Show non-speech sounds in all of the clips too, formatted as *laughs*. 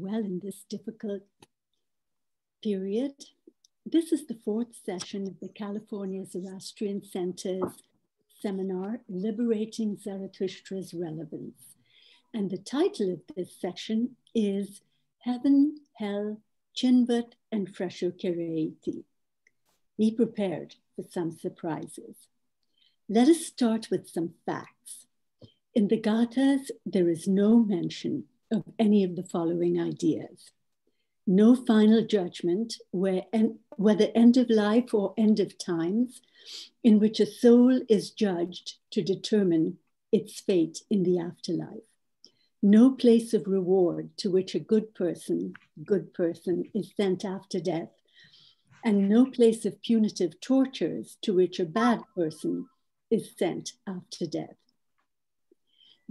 well in this difficult period. This is the fourth session of the California Zoroastrian Center's seminar, Liberating Zarathustra's Relevance. And the title of this section is Heaven, Hell, Chinvat, and Frashokereti. Be prepared for some surprises. Let us start with some facts. In the Gathas, there is no mention of any of the following ideas. No final judgment, where en- whether end of life or end of times, in which a soul is judged to determine its fate in the afterlife. No place of reward to which a good person, good person, is sent after death, and no place of punitive tortures to which a bad person is sent after death.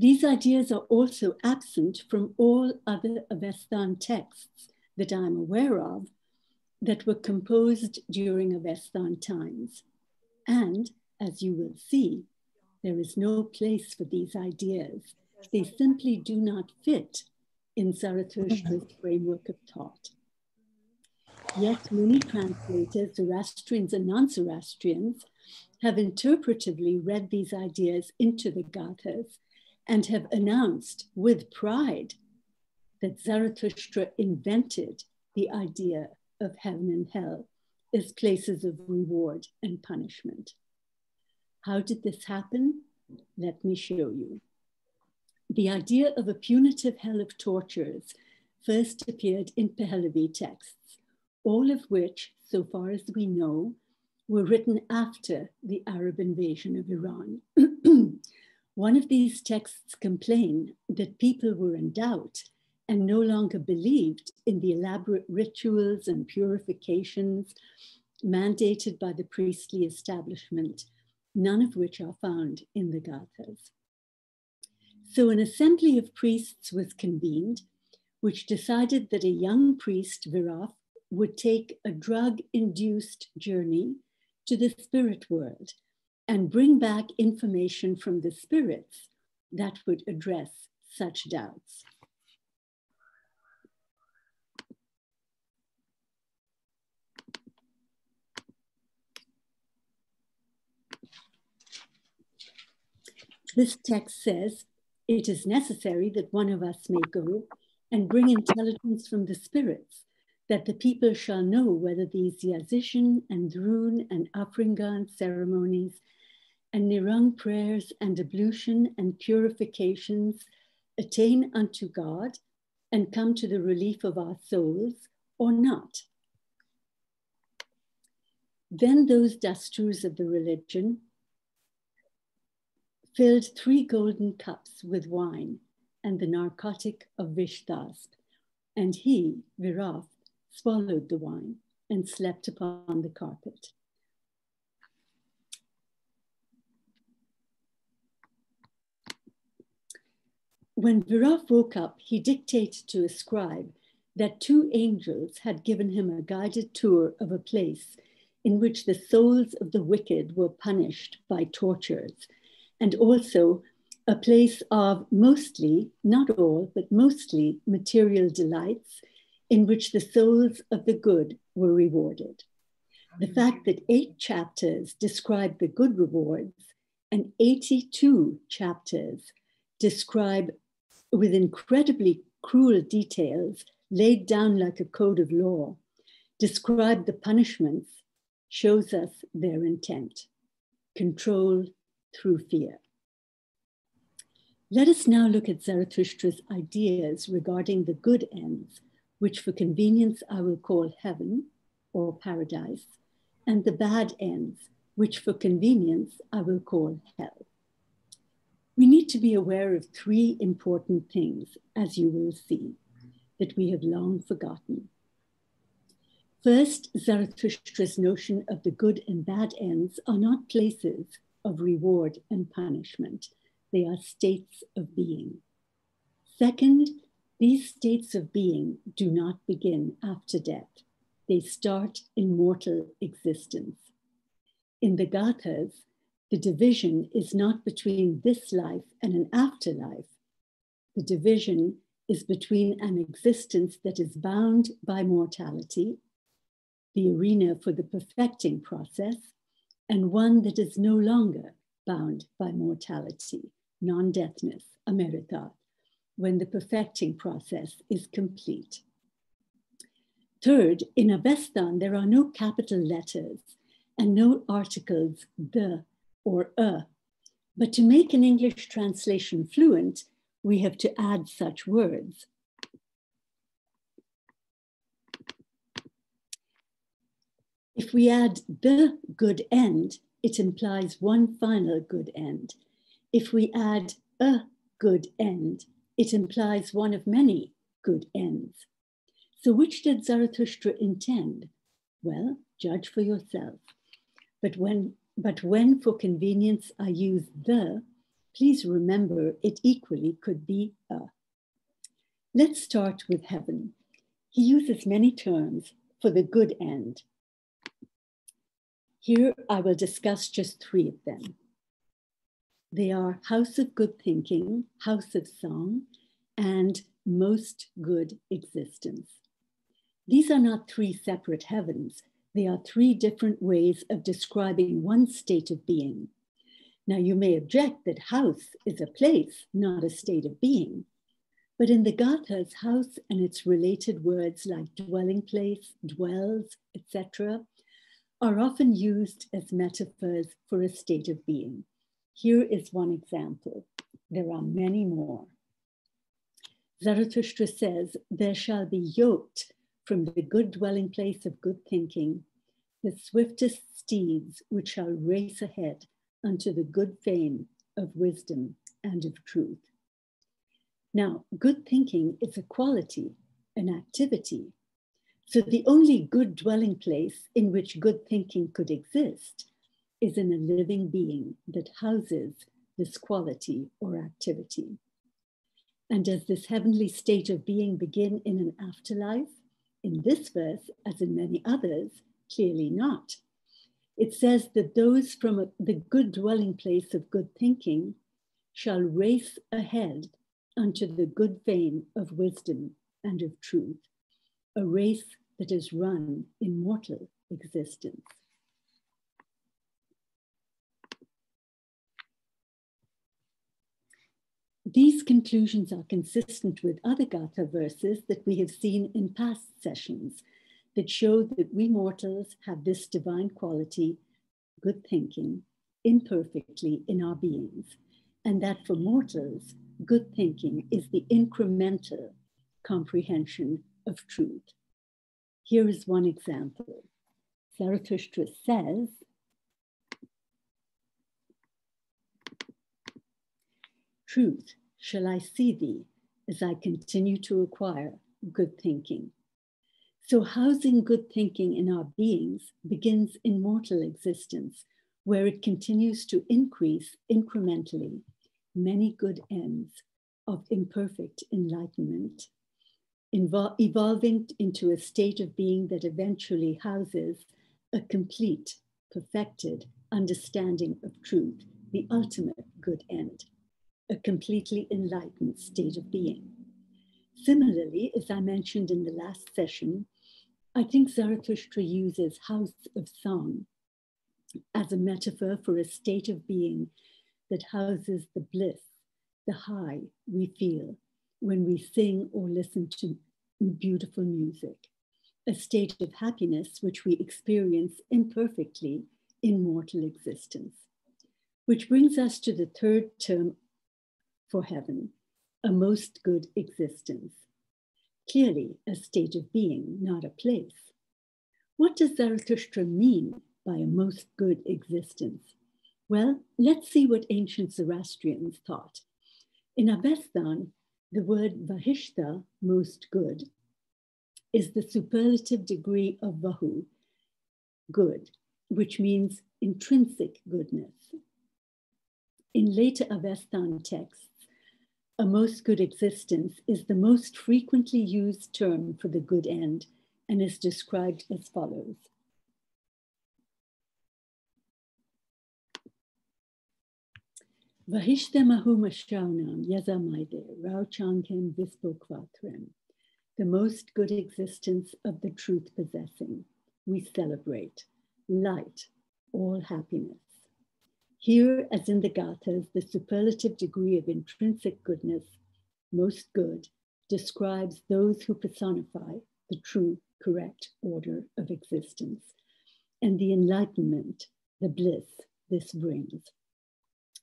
These ideas are also absent from all other Avestan texts that I'm aware of that were composed during Avestan times. And as you will see, there is no place for these ideas. They simply do not fit in Zarathustra's mm-hmm. framework of thought. Yet many translators, Zoroastrians and non-Zoroastrians, have interpretively read these ideas into the Gathas and have announced with pride that Zarathustra invented the idea of heaven and hell as places of reward and punishment. How did this happen? Let me show you. The idea of a punitive hell of tortures first appeared in Pahlavi texts, all of which, so far as we know, were written after the Arab invasion of Iran. *clears throat* One of these texts complained that people were in doubt and no longer believed in the elaborate rituals and purifications mandated by the priestly establishment, none of which are found in the Gathas. So an assembly of priests was convened, which decided that a young priest, Viraf, would take a drug-induced journey to the spirit world and bring back information from the spirits that would address such doubts. This text says, it is necessary that one of us may go and bring intelligence from the spirits, that the people shall know whether these Yazishn and Dron and Afringan ceremonies and Nirang prayers and ablution and purifications attain unto God and come to the relief of our souls or not. Then those dasturs of the religion filled three golden cups with wine and the narcotic of Vishtasp, and he, Viraf, swallowed the wine and slept upon the carpet. When Viraf woke up, he dictated to a scribe that two angels had given him a guided tour of a place in which the souls of the wicked were punished by tortures, and also a place of mostly, not all, but mostly material delights in which the souls of the good were rewarded. The mm-hmm. fact that eight chapters describe the good rewards and 82 chapters describe with incredibly cruel details laid down like a code of law, describe the punishments, shows us their intent control through fear. Let us now look at Zarathustra's ideas regarding the good ends, which for convenience I will call heaven or paradise, and the bad ends, which for convenience I will call hell we need to be aware of three important things, as you will see, that we have long forgotten. First, Zarathustra's notion of the good and bad ends are not places of reward and punishment, they are states of being. Second, these states of being do not begin after death, they start in mortal existence. In the Gathas, the division is not between this life and an afterlife. The division is between an existence that is bound by mortality, the arena for the perfecting process, and one that is no longer bound by mortality, non deathness, ameretat, when the perfecting process is complete. Third, in Avestan, there are no capital letters and no articles the or a. But to make an English translation fluent, we have to add such words. If we add the good end, it implies one final good end. If we add a good end, it implies one of many good ends. So, which did Zarathustra intend? Well, judge for yourself. But when, but when for convenience I use the, please remember it equally could be a. Let's start with heaven. He uses many terms for the good end. Here I will discuss just three of them. They are House of Good Thinking, House of Song, and Most Good Existence. These are not three separate heavens, they are three different ways of describing one state of being. Now, you may object that house is a place, not a state of being. But in the Gathas, house and its related words like dwelling place, dwells, etc., are often used as metaphors for a state of being. Here is one example. There are many more. Zarathustra says, There shall be yoked from the good dwelling place of good thinking, the swiftest steeds which shall race ahead unto the good fame of wisdom and of truth. Now, good thinking is a quality, an activity. So the only good dwelling place in which good thinking could exist is in a living being that houses this quality or activity. And does this heavenly state of being begin in an afterlife? In this verse, as in many others, clearly not. It says that those from a, the good dwelling place of good thinking shall race ahead unto the good fame of wisdom and of truth, a race that is run in mortal existence. These conclusions are consistent with other Gatha verses that we have seen in past sessions that show that we mortals have this divine quality, good thinking, imperfectly in our beings, and that for mortals, good thinking is the incremental comprehension of truth. Here is one example. Zarathustra says, Truth, shall I see thee as I continue to acquire good thinking. So, housing good thinking in our beings begins in mortal existence, where it continues to increase incrementally many good ends of imperfect enlightenment, evolving into a state of being that eventually houses a complete, perfected understanding of truth, the ultimate good end a completely enlightened state of being. Similarly, as I mentioned in the last session, I think Zarathustra uses house of song as a metaphor for a state of being that houses the bliss, the high we feel when we sing or listen to beautiful music, a state of happiness which we experience imperfectly in mortal existence. Which brings us to the third term for heaven, a most good existence. Clearly, a state of being, not a place. What does Zarathustra mean by a most good existence? Well, let's see what ancient Zoroastrians thought. In Avestan, the word Vahishta, most good, is the superlative degree of Vahu, good, which means intrinsic goodness. In later Avestan texts, a most good existence is the most frequently used term for the good end and is described as follows. Vahishtemahumashaunam yazamaide rauchankem vispokvatrem. The most good existence of the truth possessing. We celebrate light, all happiness. Here, as in the Gathas, the superlative degree of intrinsic goodness, most good, describes those who personify the true, correct order of existence and the enlightenment, the bliss this brings.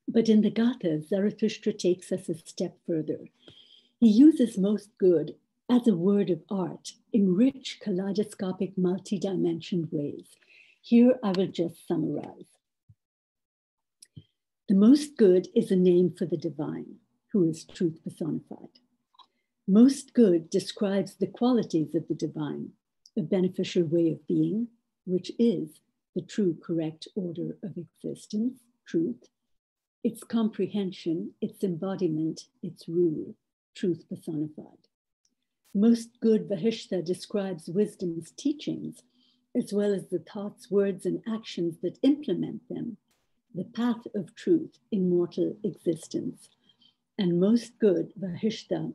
But in the Gathas, Zarathustra takes us a step further. He uses most good as a word of art in rich, kaleidoscopic, multi-dimensioned ways. Here I will just summarize. The most good is a name for the divine, who is truth personified. Most good describes the qualities of the divine, a beneficial way of being, which is the true correct order of existence, truth, its comprehension, its embodiment, its rule, truth personified. Most good Vahishta describes wisdom's teachings, as well as the thoughts, words, and actions that implement them, the path of truth in mortal existence. And most good Vahishta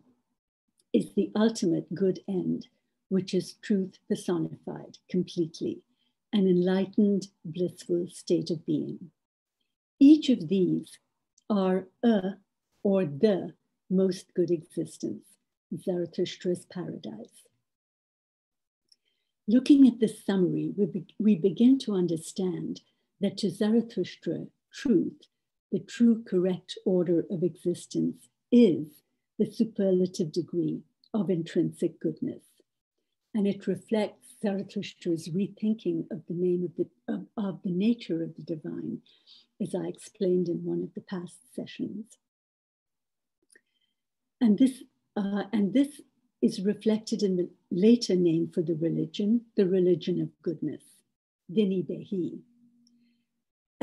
is the ultimate good end, which is truth personified completely, an enlightened, blissful state of being. Each of these are a or the most good existence, Zarathustra's paradise. Looking at this summary, we, be, we begin to understand that to Zarathustra, truth, the true correct order of existence, is the superlative degree of intrinsic goodness. And it reflects Zarathustra's rethinking of the name of the, of, of the nature of the divine as I explained in one of the past sessions. And this, uh, and this is reflected in the later name for the religion, the religion of goodness, Dini Behi.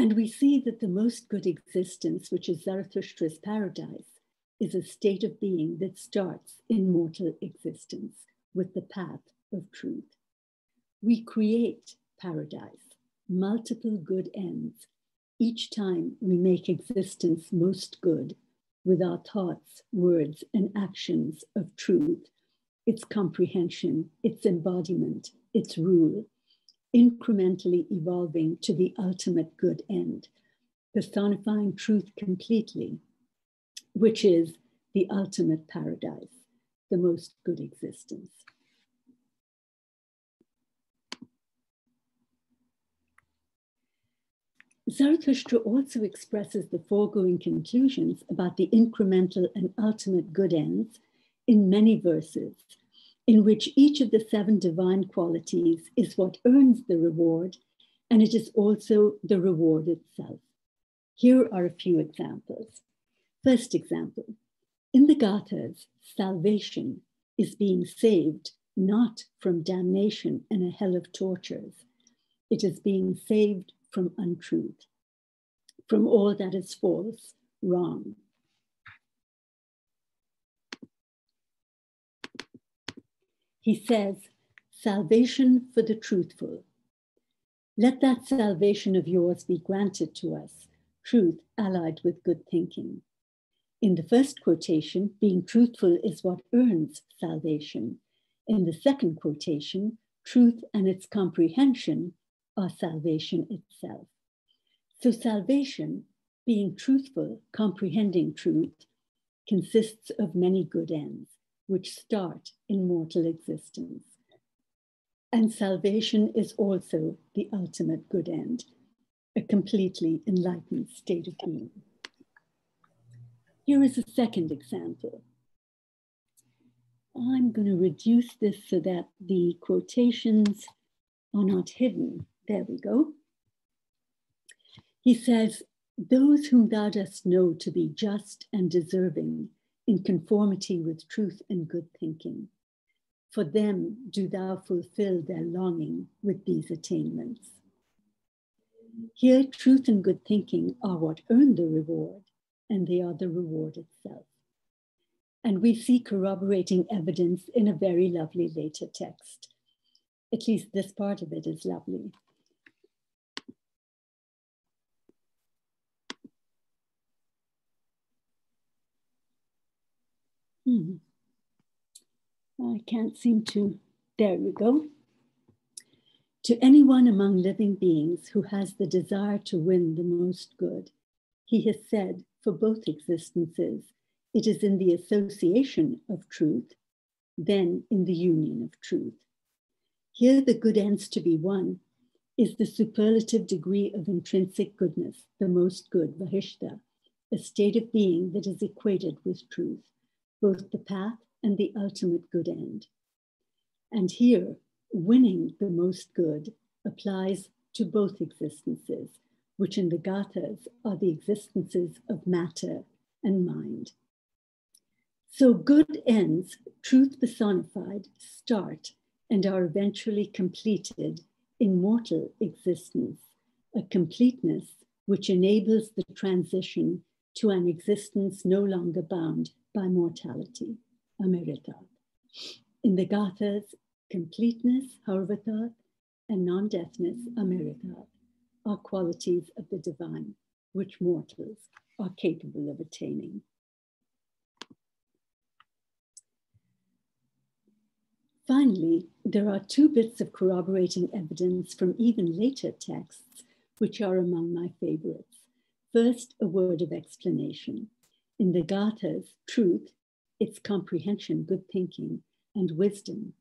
And we see that the most good existence, which is Zarathustra's paradise, is a state of being that starts in mortal existence with the path of truth. We create paradise, multiple good ends each time we make existence most good with our thoughts, words, and actions of truth, its comprehension, its embodiment, its rule, incrementally evolving to the ultimate good end, personifying truth completely, which is the ultimate paradise, the most good existence. Zarathustra also expresses the foregoing conclusions about the incremental and ultimate good ends in many verses, in which each of the seven divine qualities is what earns the reward, and it is also the reward itself. Here are a few examples. First example in the Gathas, salvation is being saved not from damnation and a hell of tortures. It is being saved from untruth, from all that is false, wrong. He says, salvation for the truthful. Let that salvation of yours be granted to us, truth allied with good thinking. In the first quotation, being truthful is what earns salvation. In the second quotation, truth and its comprehension are salvation itself. So, salvation, being truthful, comprehending truth, consists of many good ends, which start in mortal existence. And salvation is also the ultimate good end, a completely enlightened state of being. Here is a second example. I'm going to reduce this so that the quotations are not hidden. There we go. He says, Those whom thou dost know to be just and deserving in conformity with truth and good thinking, for them do thou fulfill their longing with these attainments. Here, truth and good thinking are what earn the reward, and they are the reward itself. And we see corroborating evidence in a very lovely later text. At least this part of it is lovely. I can't seem to. There we go. To anyone among living beings who has the desire to win the most good, he has said for both existences, it is in the association of truth, then in the union of truth. Here, the good ends to be won is the superlative degree of intrinsic goodness, the most good, Vahishta, a state of being that is equated with truth, both the path and the ultimate good end. And here, winning the most good applies to both existences, which in the Gathas are the existences of matter and mind. So good ends, truth personified, start and are eventually completed in mortal existence, a completeness which enables the transition to an existence no longer bound by mortality, Ameretat. In the Gathas, completeness, Harvatat, and non deathness, Ameretat, are qualities of the divine which mortals are capable of attaining. Finally, there are two bits of corroborating evidence from even later texts, which are among my favorites. First, a word of explanation. In the Gathas, truth, its comprehension, good thinking, and wisdom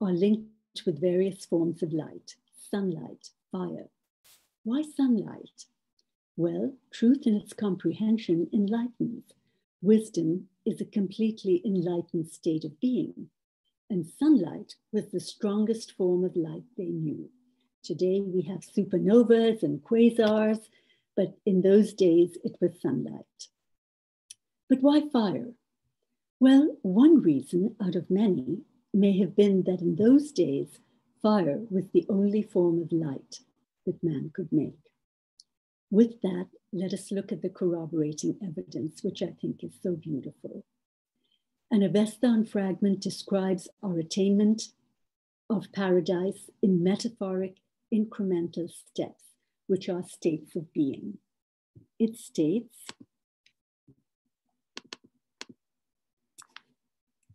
are linked with various forms of light, sunlight, fire. Why sunlight? Well, truth in its comprehension enlightens. Wisdom is a completely enlightened state of being and sunlight was the strongest form of light they knew. Today we have supernovas and quasars, but in those days it was sunlight. But why fire? Well, one reason out of many may have been that in those days, fire was the only form of light that man could make. With that, let us look at the corroborating evidence, which I think is so beautiful. An Avestan fragment describes our attainment of paradise in metaphoric incremental steps, which are states of being. It states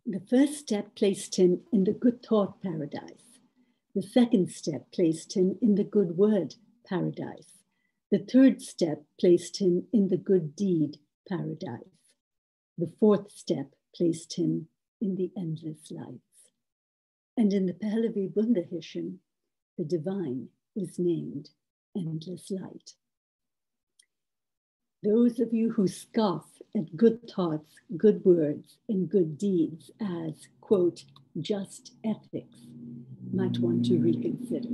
the first step placed him in the good thought paradise. The second step placed him in the good word paradise. The third step placed him in the good deed paradise. The fourth step placed him in the endless lights. And in the Pahlavi Bundahishn, the divine is named endless light. Those of you who scoff at good thoughts, good words, and good deeds as, quote, just ethics might want to reconsider.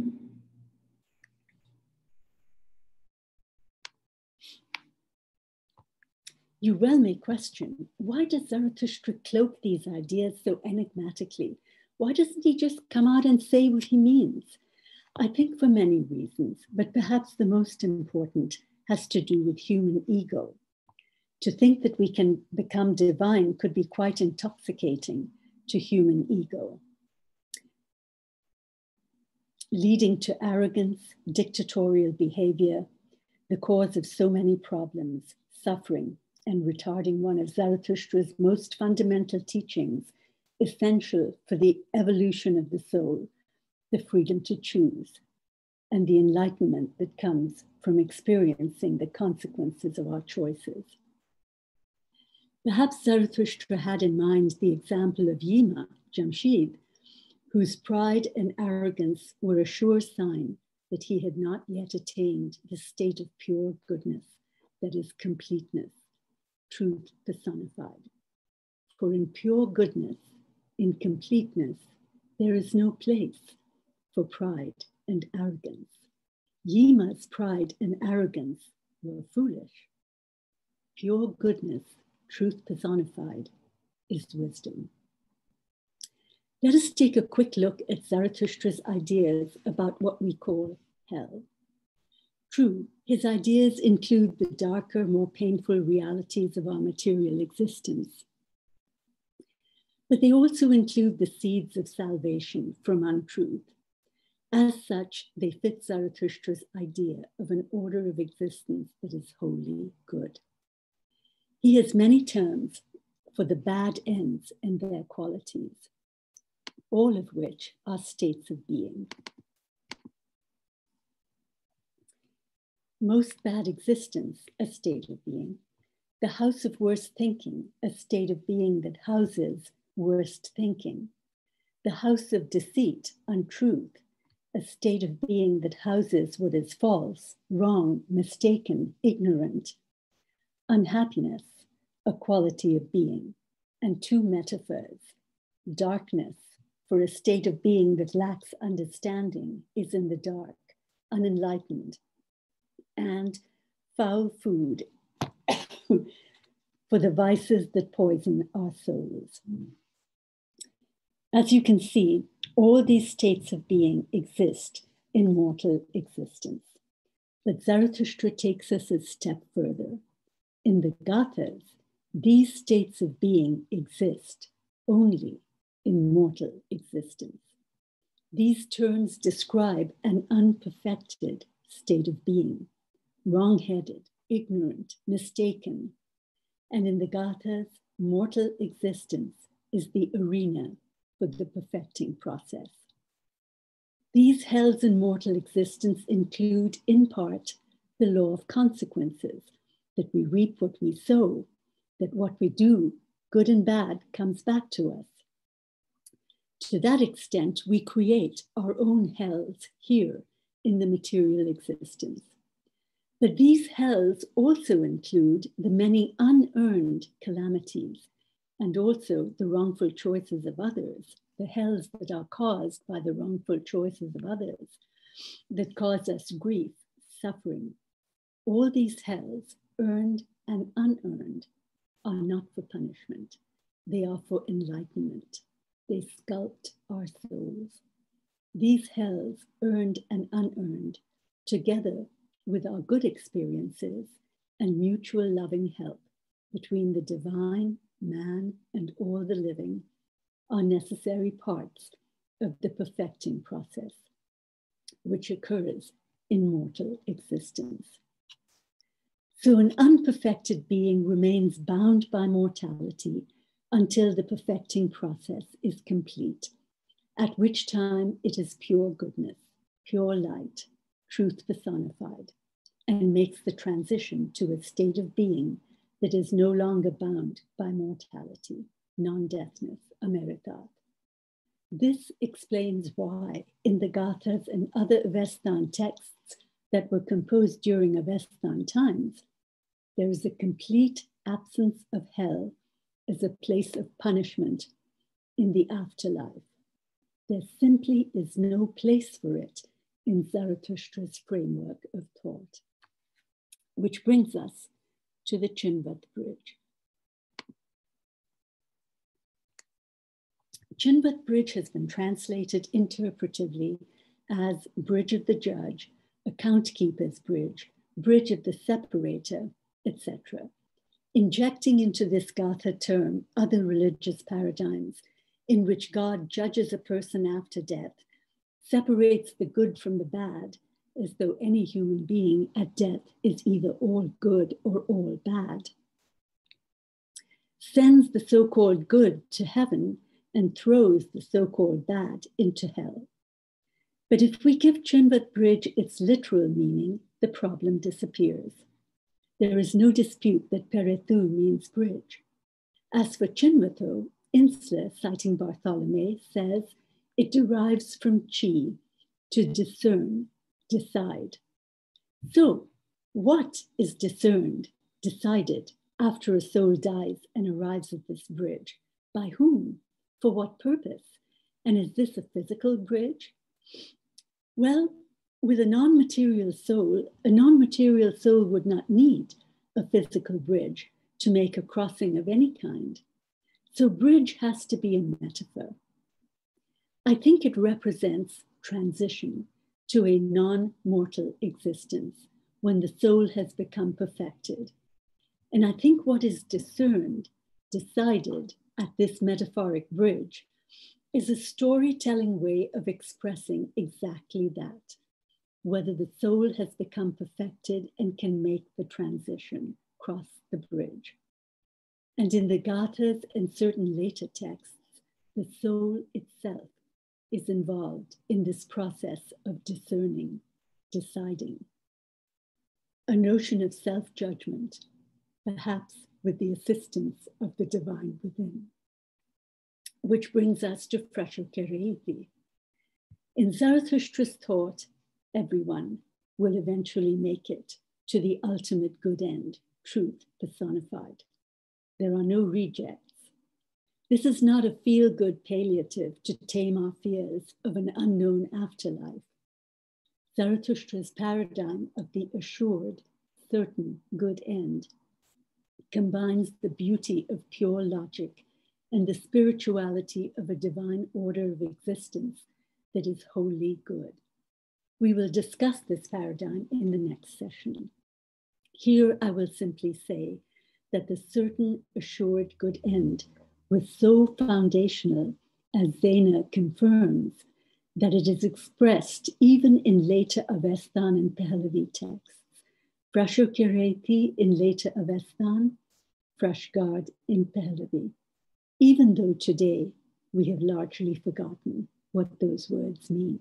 You well may question why does Zarathustra cloak these ideas so enigmatically? Why doesn't he just come out and say what he means? I think for many reasons, but perhaps the most important has to do with human ego. To think that we can become divine could be quite intoxicating to human ego, leading to arrogance, dictatorial behavior, the cause of so many problems, suffering, and retarding one of Zarathustra's most fundamental teachings, essential for the evolution of the soul, the freedom to choose, and the enlightenment that comes from experiencing the consequences of our choices. Perhaps Zarathustra had in mind the example of Yima, Jamshid, whose pride and arrogance were a sure sign that he had not yet attained the state of pure goodness, that is, completeness truth personified. For in pure goodness, in completeness, there is no place for pride and arrogance. Yima's pride and arrogance were foolish. Pure goodness, truth personified, is wisdom. Let us take a quick look at Zarathustra's ideas about what we call hell. True, his ideas include the darker, more painful realities of our material existence. But they also include the seeds of salvation from untruth. As such, they fit Zarathustra's idea of an order of existence that is wholly good. He has many terms for the bad ends and their qualities, all of which are states of being. Most bad existence, a state of being. The house of worst thinking, a state of being that houses worst thinking. The house of deceit, untruth, a state of being that houses what is false, wrong, mistaken, ignorant. Unhappiness, a quality of being, and two metaphors. Darkness, for a state of being that lacks understanding, is in the dark, unenlightened. And foul food, *coughs* for the vices that poison our souls. As you can see, all these states of being exist in mortal existence. But Zarathustra takes us a step further. In the Gathas, these states of being exist only in mortal existence. These terms describe an unperfected state of being, wrong headed, ignorant, mistaken. And in the Gathas, mortal existence is the arena for the perfecting process. These hells in mortal existence include, in part, the law of consequences, that we reap what we sow, that what we do, good and bad, comes back to us. To that extent, we create our own hells here in the material existence. But these hells also include the many unearned calamities and also the wrongful choices of others, the hells that are caused by the wrongful choices of others, that cause us grief, suffering. All these hells, earned and unearned, are not for punishment, they are for enlightenment. They sculpt our souls. These hells, earned and unearned, together with our good experiences and mutual loving help between the divine man, and all the living are necessary parts of the perfecting process, which occurs in mortal existence. So, an unperfected being remains bound by mortality until the perfecting process is complete, at which time it is pure goodness, pure light, truth personified, and makes the transition to a state of being that is no longer bound by mortality, non deathness, ameretat. This explains why, in the Gathas and other Avestan texts that were composed during Avestan times, there is a complete absence of hell as a place of punishment in the afterlife. There simply is no place for it in Zarathustra's framework of thought. Which brings us to the Chinvat Bridge. Chinvat Bridge has been translated interpretively as Bridge of the Judge, Account Keeper's Bridge, Bridge of the Separator, etc., injecting into this Gatha term other religious paradigms in which God judges a person after death, separates the good from the bad, as though any human being at death is either all good or all bad, sends the so called good to heaven and throws the so called bad into hell. But if we give Chinvat Bridge its literal meaning, the problem disappears. There is no dispute that Perethu means bridge. As for Chinvatho, Insler, citing Bartholomae, says it derives from chi, to discern, decide. So, what is discerned, decided after a soul dies and arrives at this bridge? By whom? For what purpose? And is this a physical bridge? Well, with a non material soul, a non material soul would not need a physical bridge to make a crossing of any kind. So, bridge has to be a metaphor. I think it represents transition to a non mortal existence when the soul has become perfected. And I think what is discerned, decided at this metaphoric bridge is a storytelling way of expressing exactly that whether the soul has become perfected and can make the transition, cross the bridge. And in the Gathas and certain later texts, the soul itself is involved in this process of discerning, deciding. A notion of self judgment, perhaps with the assistance of the divine within. Which brings us to Frasho Kereithi. In Zarathustra's thought, everyone will eventually make it to the ultimate good end, truth personified. There are no rejects. This is not a feel good palliative to tame our fears of an unknown afterlife. Zarathustra's paradigm of the assured, certain good end combines the beauty of pure logic and the spirituality of a divine order of existence that is wholly good. We will discuss this paradigm in the next session. Here, I will simply say that the certain assured good end was so foundational, as Zaehner confirms, that it is expressed even in later Avestan and Pahlavi texts. Frasho Kereithi in later Avestan, Frashgard in Pahlavi, even though today we have largely forgotten what those words mean.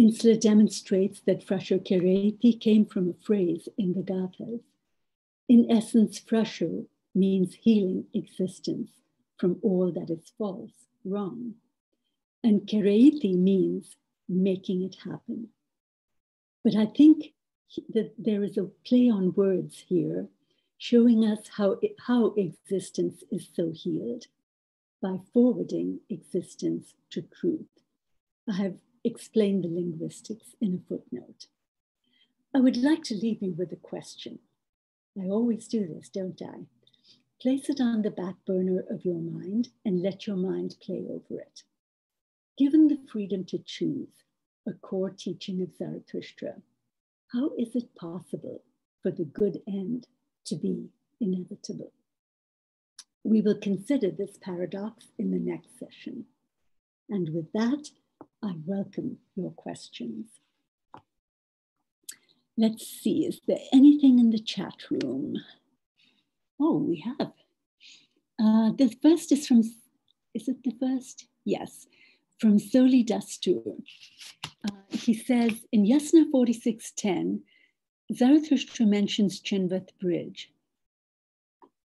Insler demonstrates that Frasho Kereithi came from a phrase in the Gathas. In essence, Frasho means healing existence from all that is false, wrong. And Kereithi means making it happen. But I think that there is a play on words here, showing us how, it, how existence is so healed by forwarding existence to truth. I have explained the linguistics in a footnote. I would like to leave you with a question. I always do this, don't I? Place it on the back burner of your mind and let your mind play over it. Given the freedom to choose, a core teaching of Zarathustra, how is it possible for the good end to be inevitable? We will consider this paradox in the next session. And with that, I welcome your questions. Let's see, is there anything in the chat room? Oh, we have. Uh, the first is from, is it the first? Yes, from Soli Dastur. Uh, he says in Yasna 4610, Zarathustra mentions Chinvat Bridge.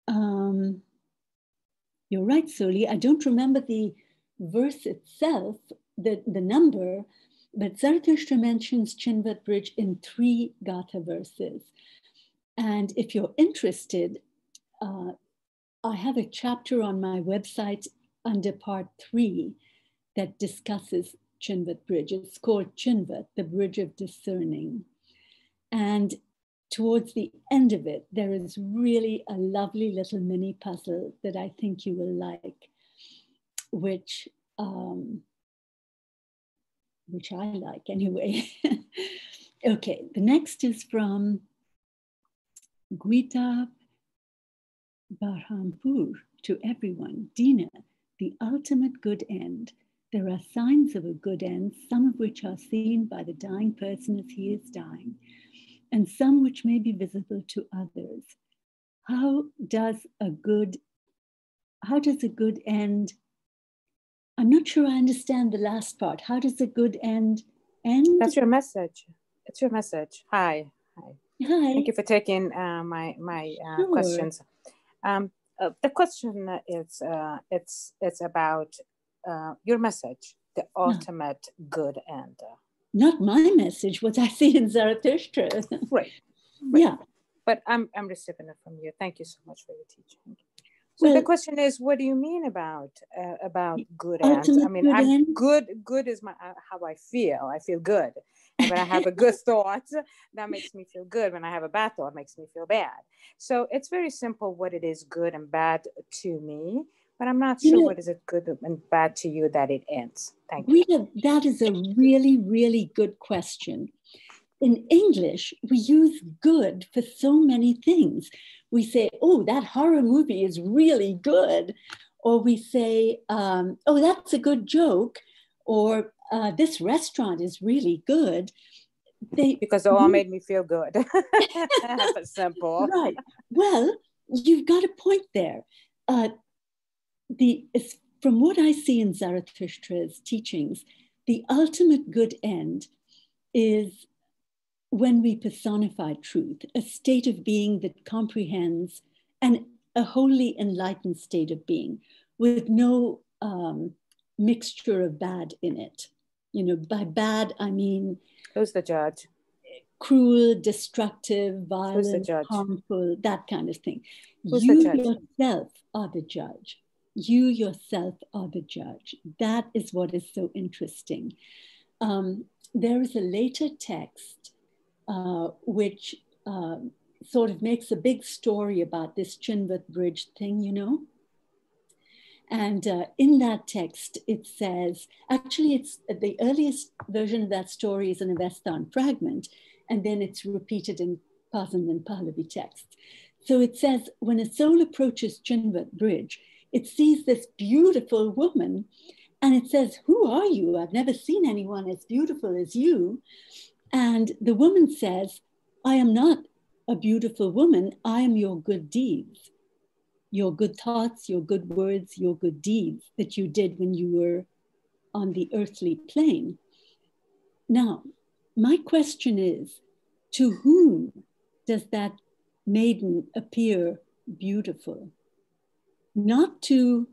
Um, you're right, Soli. I don't remember the verse itself, the, the number, but Zarathustra mentions Chinvat Bridge in three Gatha verses. And if you're interested, uh, I have a chapter on my website under part three that discusses Chinvat Bridge. It's called Chinvat, the Bridge of Discerning. And towards the end of it, there is really a lovely little mini puzzle that I think you will like, which um, which I like anyway. *laughs* okay, the next is from Guita Barhampur to everyone. Dina, the ultimate good end. There are signs of a good end, some of which are seen by the dying person as he is dying, and some which may be visible to others. How does a good how does a good end? I'm not sure I understand the last part. How does a good end end? That's your message. It's your message. Hi. Hi. Hi. Thank you for taking uh, my my uh, sure. questions. Um, uh, the question is uh, it's it's about uh, your message, the ultimate no. good end. Not my message. What I see in Zarathustra. right. right. Yeah. But I'm I'm receiving it from you. Thank you so much for your teaching. So well, the question is, what do you mean about uh, about good ends? I mean, good. Good is my uh, how I feel. I feel good. When I have a *laughs* good thought, that makes me feel good. When I have a bad thought, makes me feel bad. So it's very simple what it is good and bad to me, but I'm not sure what is it good and bad to you that it ends. Thank you. Rita, that is a really, really good question. In English, we use good for so many things. We say, oh, that horror movie is really good. Or we say, um, oh, that's a good joke. Or uh, this restaurant is really good. They, because it all made me feel good. *laughs* That's simple. *laughs* Right. Well, you've got a point there. Uh, the, from what I see in Zarathustra's teachings, the ultimate good end is when we personify truth, a state of being that comprehends and a wholly enlightened state of being with no um, mixture of bad in it. You know, by bad, I mean. Who's the judge? Cruel, destructive, violent, harmful, that kind of thing. Who's you yourself are the judge. You yourself are the judge. That is what is so interesting. Um, there is a later text uh, which uh, sort of makes a big story about this Chinvat Bridge thing, you know. And uh, in that text, it says, actually, it's the earliest version of that story is an Avestan fragment, and then it's repeated in Pazand and Pahlavi texts. So it says, when a soul approaches Chinvat Bridge, it sees this beautiful woman, and it says, Who are you? I've never seen anyone as beautiful as you. And the woman says, I am not a beautiful woman, I am your good deeds your good thoughts, your good words, your good deeds that you did when you were on the earthly plane. Now, my question is to whom does that maiden appear beautiful? Not to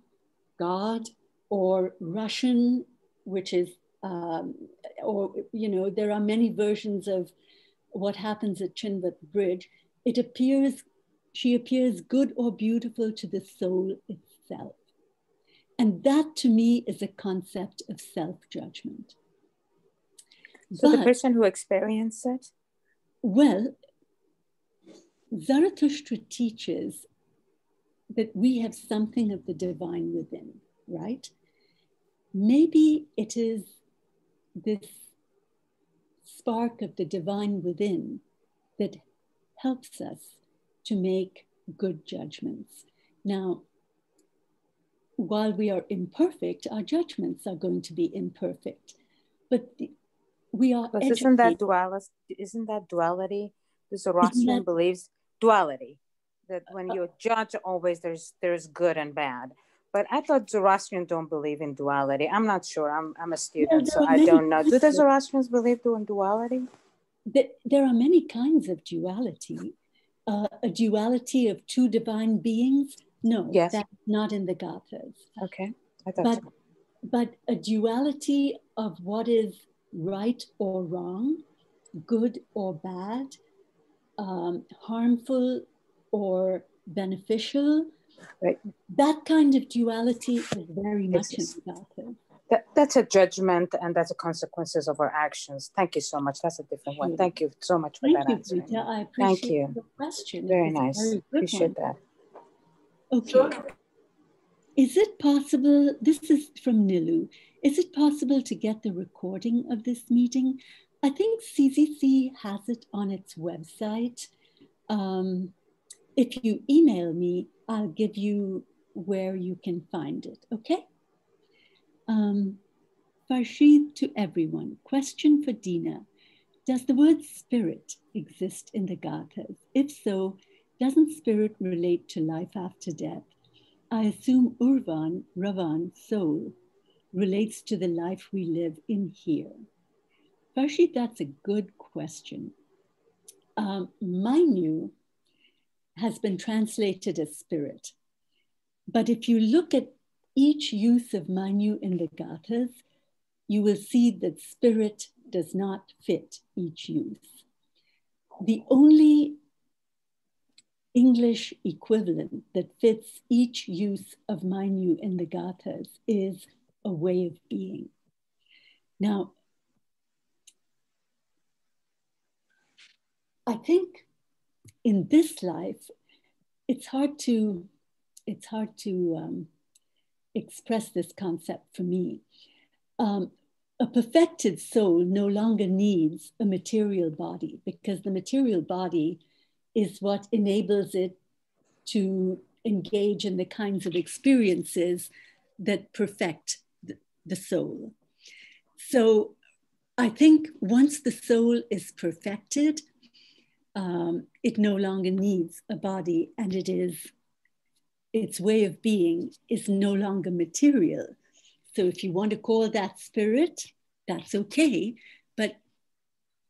God or Rashnu, which is, um, or, you know, there are many versions of what happens at Chinvat Bridge. It appears she appears good or beautiful to the soul itself. And that to me is a concept of self judgment. So but, the person who experienced it? Well, Zarathustra teaches that we have something of the divine within, right? Maybe it is this spark of the divine within that helps us to make good judgments. Now, while we are imperfect, our judgments are going to be imperfect. But the, we are. But isn't that duality? Isn't that duality? The Zoroastrian that, believes duality. That when uh, you judge, always there's there's good and bad. But I thought Zoroastrians don't believe in duality. I'm not sure. I'm, I'm a student, so I don't know. Do the Zoroastrians believe in duality? There are many kinds of duality uh, a duality of two divine beings? No, yes. that's not in the Gathas. Okay, I thought but, so. But a duality of what is right or wrong, good or bad, um, harmful or beneficial. Right. That kind of duality is very much in the Gathas that, that's a judgment and that's the consequences of our actions. Thank you so much. That's a different one. Thank you so much for Thank that you, answer. Rita. I appreciate Thank you. the question. Very nice. Very appreciate one. that. Okay. Sure. Is it possible, this is from Nilu, is it possible to get the recording of this meeting? I think CZC has it on its website. Um, if you email me, I'll give you where you can find it, okay? Um, Farshid to everyone. Question for Dina. Does the word spirit exist in the Gathas? If so, doesn't spirit relate to life after death? I assume Urvan, Ravan, soul, relates to the life we live in here. Farshid, that's a good question. Um, Mainyu has been translated as spirit. But if you look at each use of Mainyu in the Gathas, you will see that spirit does not fit each use. The only English equivalent that fits each use of Mainyu in the Gathas is a way of being. Now, I think in this life, it's hard to, it's hard to um, express this concept for me. Um, a perfected soul no longer needs a material body because the material body is what enables it to engage in the kinds of experiences that perfect the, soul. So I think once the soul is perfected, um, it no longer needs a body and it is its way of being is no longer material. So if you want to call that spirit, that's okay. But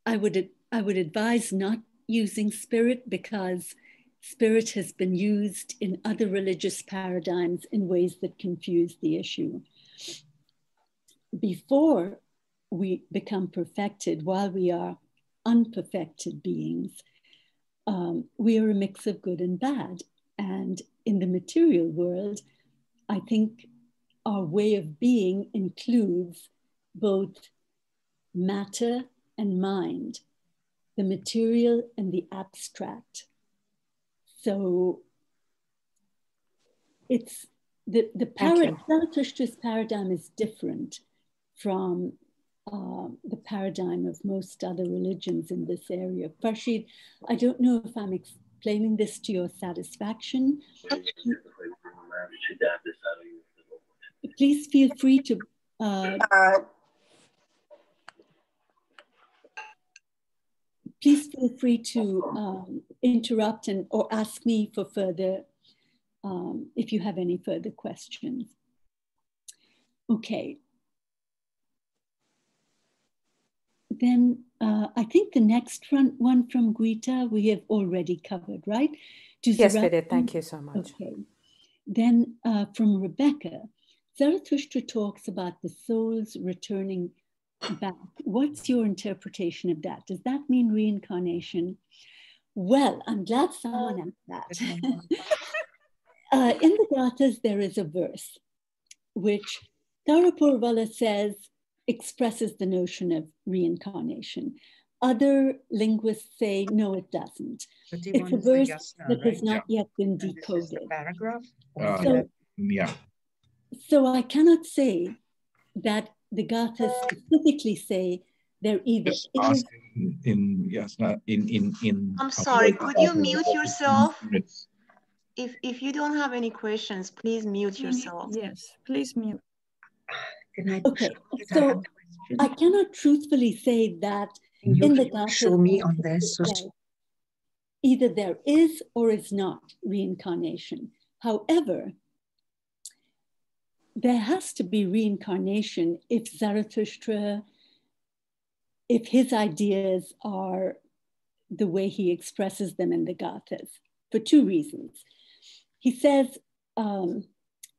I would, I would advise not using spirit because spirit has been used in other religious paradigms in ways that confuse the issue. Before we become perfected, while we are unperfected beings, um, we are a mix of good and bad. And in the material world, I think our way of being includes both matter and mind, the material and the abstract. So it's the, the paradigm, Zarathustra's paradigm is different from uh, the paradigm of most other religions in this area. Farshid, I don't know if I'm explaining this to your satisfaction. Please feel free to. Uh, please feel free to um, interrupt and or ask me for further um, if you have any further questions. Okay. Then uh, I think the next one, one from Guita we have already covered, right? yes, we did. Thank you so much. Okay. Then uh, from Rebecca, Zarathustra talks about the souls returning back. What's your interpretation of that? Does that mean reincarnation? Well, I'm glad someone asked that. *laughs* uh, in the Gathas, there is a verse which Taraporewala says expresses the notion of reincarnation. Other linguists say, no, it doesn't. It's a verse that has not yet been decoded. paragraph? Uh, so, yeah. So I cannot say that the Gathas specifically say they're either yes, in, in, yes in in in. I'm sorry. Could you mute yourself? If if you don't have any questions, please mute yourself. Yes, please mute. Okay, so I cannot truthfully say that Can in the Gathas. Show me on this. Either there is or is not reincarnation. However, there has to be reincarnation if Zarathustra, if his ideas are the way he expresses them in the Gathas, for two reasons. He says um,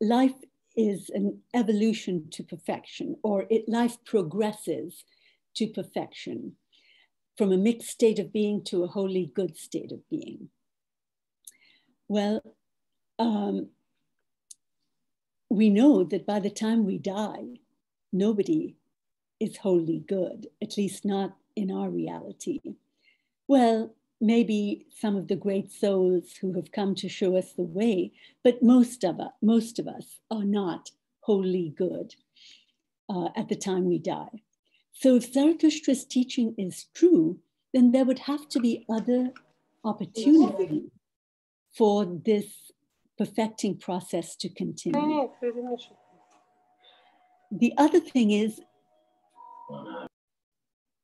life is an evolution to perfection, or it, life progresses to perfection from a mixed state of being to a wholly good state of being. Well, um, we know that by the time we die, nobody is wholly good, at least not in our reality. Well, maybe some of the great souls who have come to show us the way, but most of us, most of us are not wholly good uh, at the time we die. So if Zarathustra's teaching is true, then there would have to be other opportunities for this perfecting process to continue. The other thing is,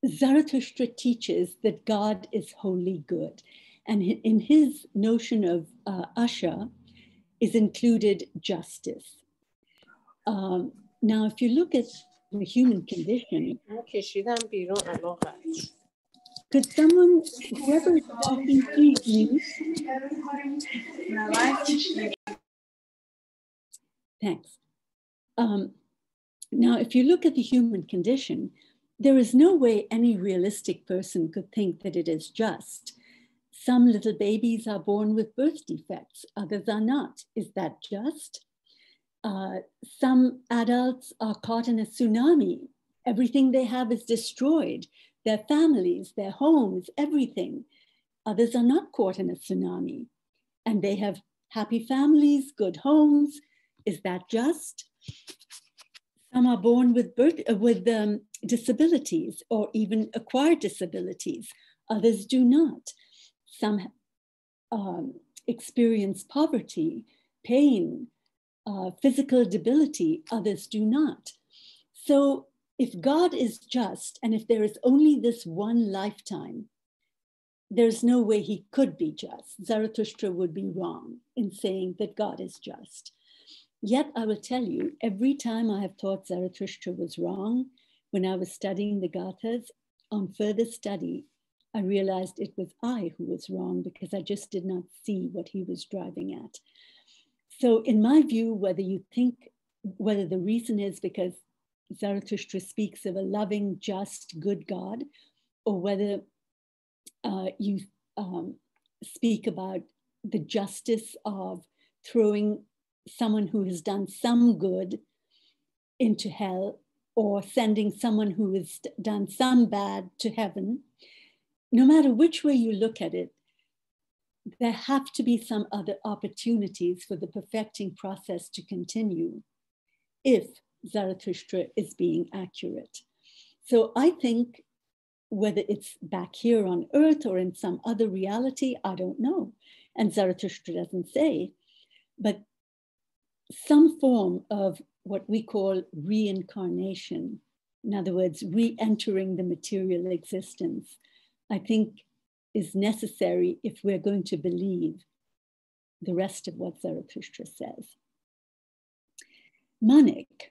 Zarathustra teaches that God is wholly good. And in his notion of uh, Asha is included justice. Um, now, if you look at the human condition, could someone, whoever is talking, please mute? Thanks. Um, now, if you look at the human condition, there is no way any realistic person could think that it is just. Some little babies are born with birth defects, others are not. Is that just? Uh, some adults are caught in a tsunami. Everything they have is destroyed their families, their homes, everything. Others are not caught in a tsunami and they have happy families, good homes. Is that just? Some are born with, birth, uh, with um, disabilities or even acquired disabilities. Others do not. Some um, experience poverty, pain, uh, physical debility. Others do not. So if God is just and if there is only this one lifetime, there's no way he could be just. Zarathustra would be wrong in saying that God is just. Yet I will tell you, every time I have thought Zarathustra was wrong, when I was studying the Gathas, on further study, I realized it was I who was wrong because I just did not see what he was driving at. So, in my view, whether you think, whether the reason is because Zarathustra speaks of a loving, just, good God, or whether uh, you um, speak about the justice of throwing someone who has done some good into hell or sending someone who has done some bad to heaven, no matter which way you look at it, there have to be some other opportunities for the perfecting process to continue if Zarathustra is being accurate. So I think whether it's back here on earth or in some other reality, I don't know. And Zarathustra doesn't say, but some form of what we call reincarnation, in other words, re entering the material existence, I think is necessary if we're going to believe the rest of what Zarathustra says. Manik,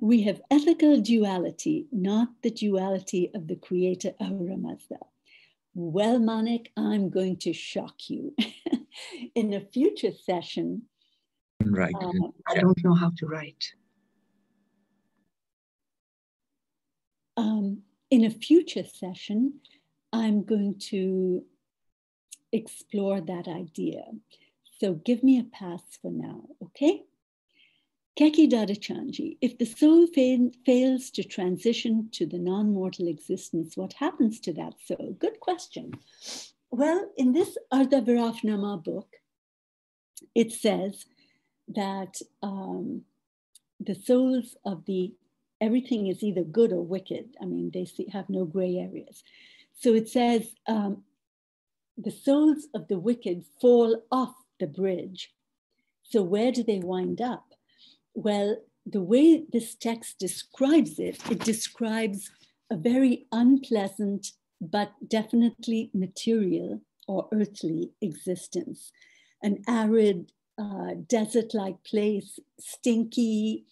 we have ethical duality, not the duality of the creator Ahura Mazda. Well, Manik, I'm going to shock you. *laughs* In a future session, right. Uh, I don't know how to write. Um, in a future session, I'm going to explore that idea. So give me a pass for now, okay? Keki Dadachanji, if the soul fail, fails to transition to the non mortal existence, what happens to that soul? Good question. Well, in this Arda Viraf Nama book, it says that um, the souls of the everything is either good or wicked. I mean, they see, have no gray areas. So it says um, the souls of the wicked fall off the bridge. So where do they wind up? Well, the way this text describes it, it describes a very unpleasant but definitely material or earthly existence, an arid, uh, desert like place, stinky,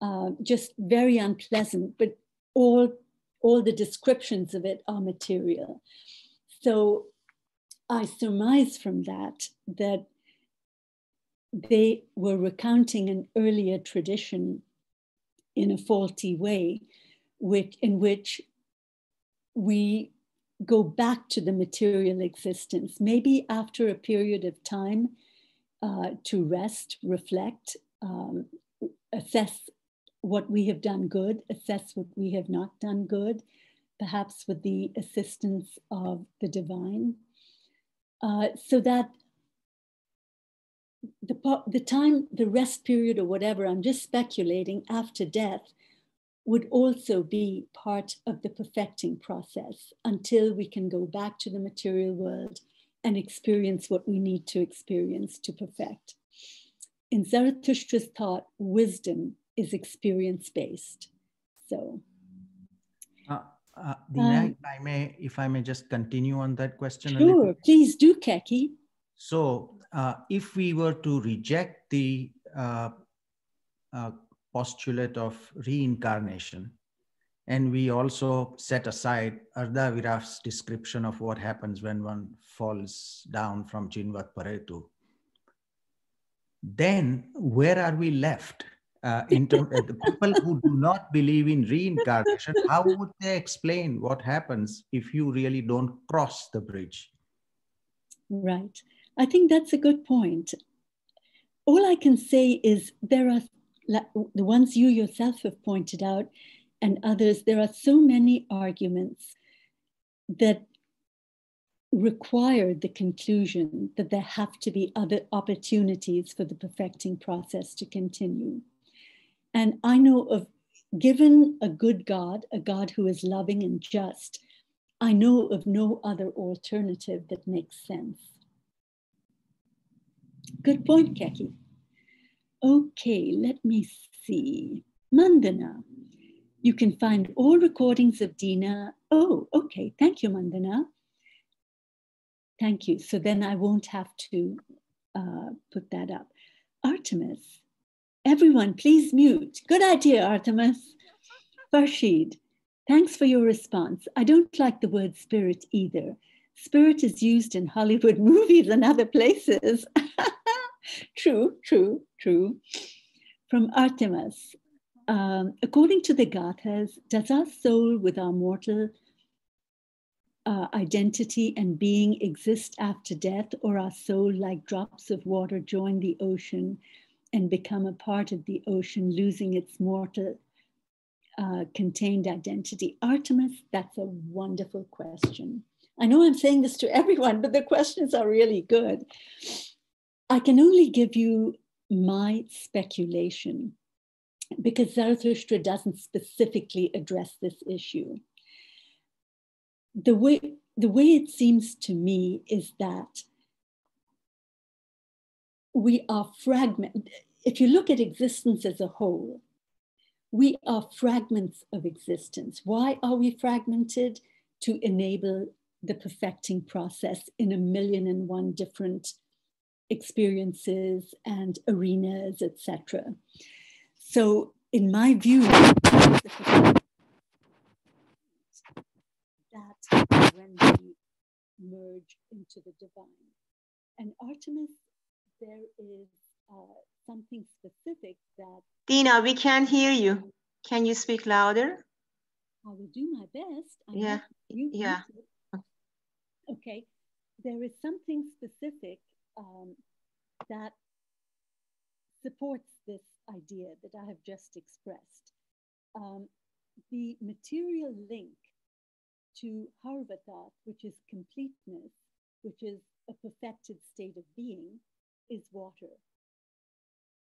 uh, just very unpleasant, but all, all the descriptions of it are material. So I surmise from that that they were recounting an earlier tradition in a faulty way, which, in which we go back to the material existence, maybe after a period of time uh, to rest, reflect, um, assess what we have done good, assess what we have not done good, perhaps with the assistance of the divine. Uh, so that the, the time, the rest period or whatever, I'm just speculating after death, would also be part of the perfecting process until we can go back to the material world and experience what we need to experience to perfect. In Zarathustra's thought, wisdom is experience based. So, uh, uh, Dina, um, if I may, if I may just continue on that question. Sure, please do, Keki. So, uh, if we were to reject the uh, uh, postulate of reincarnation, and we also set aside Arda Viraf's description of what happens when one falls down from Chinvat Peretu, then where are we left? Uh, in terms of the people who do not believe in reincarnation, how would they explain what happens if you really don't cross the bridge? Right. I think that's a good point. All I can say is there are the ones you yourself have pointed out and others, there are so many arguments that require the conclusion that there have to be other opportunities for the perfecting process to continue. And I know of, given a good God, a God who is loving and just, I know of no other alternative that makes sense. Good point, Keki. Okay, let me see. Mandana, you can find all recordings of Dina. Oh, okay. Thank you, Mandana. Thank you. So then I won't have to uh, put that up. Artemis, everyone, please mute. Good idea, Artemis. Farshid, thanks for your response. I don't like the word spirit either. Spirit is used in Hollywood *laughs* movies and other places. *laughs* true, true, true. From Artemis, um, according to the Gathas, does our soul with our mortal uh, identity and being exist after death, or our soul, like drops of water, join the ocean and become a part of the ocean, losing its mortal uh, contained identity? Artemis, that's a wonderful question. I know I'm saying this to everyone, but the questions are really good. I can only give you my speculation because Zarathustra doesn't specifically address this issue. The way the way it seems to me is that we are fragment if you look at existence as a whole we are fragments of existence. Why are we fragmented? To enable the perfecting process in a million and one different experiences and arenas etc so in my view that when we merge into the divine. And Artemis, there is uh, something specific that. Dina, we can't hear you. Can you speak louder? I will do my best. I yeah. yeah. Okay. There is something specific um, that supports this idea that I have just expressed. Um, the material link to Haurvatat, which is completeness, which is a perfected state of being, is water.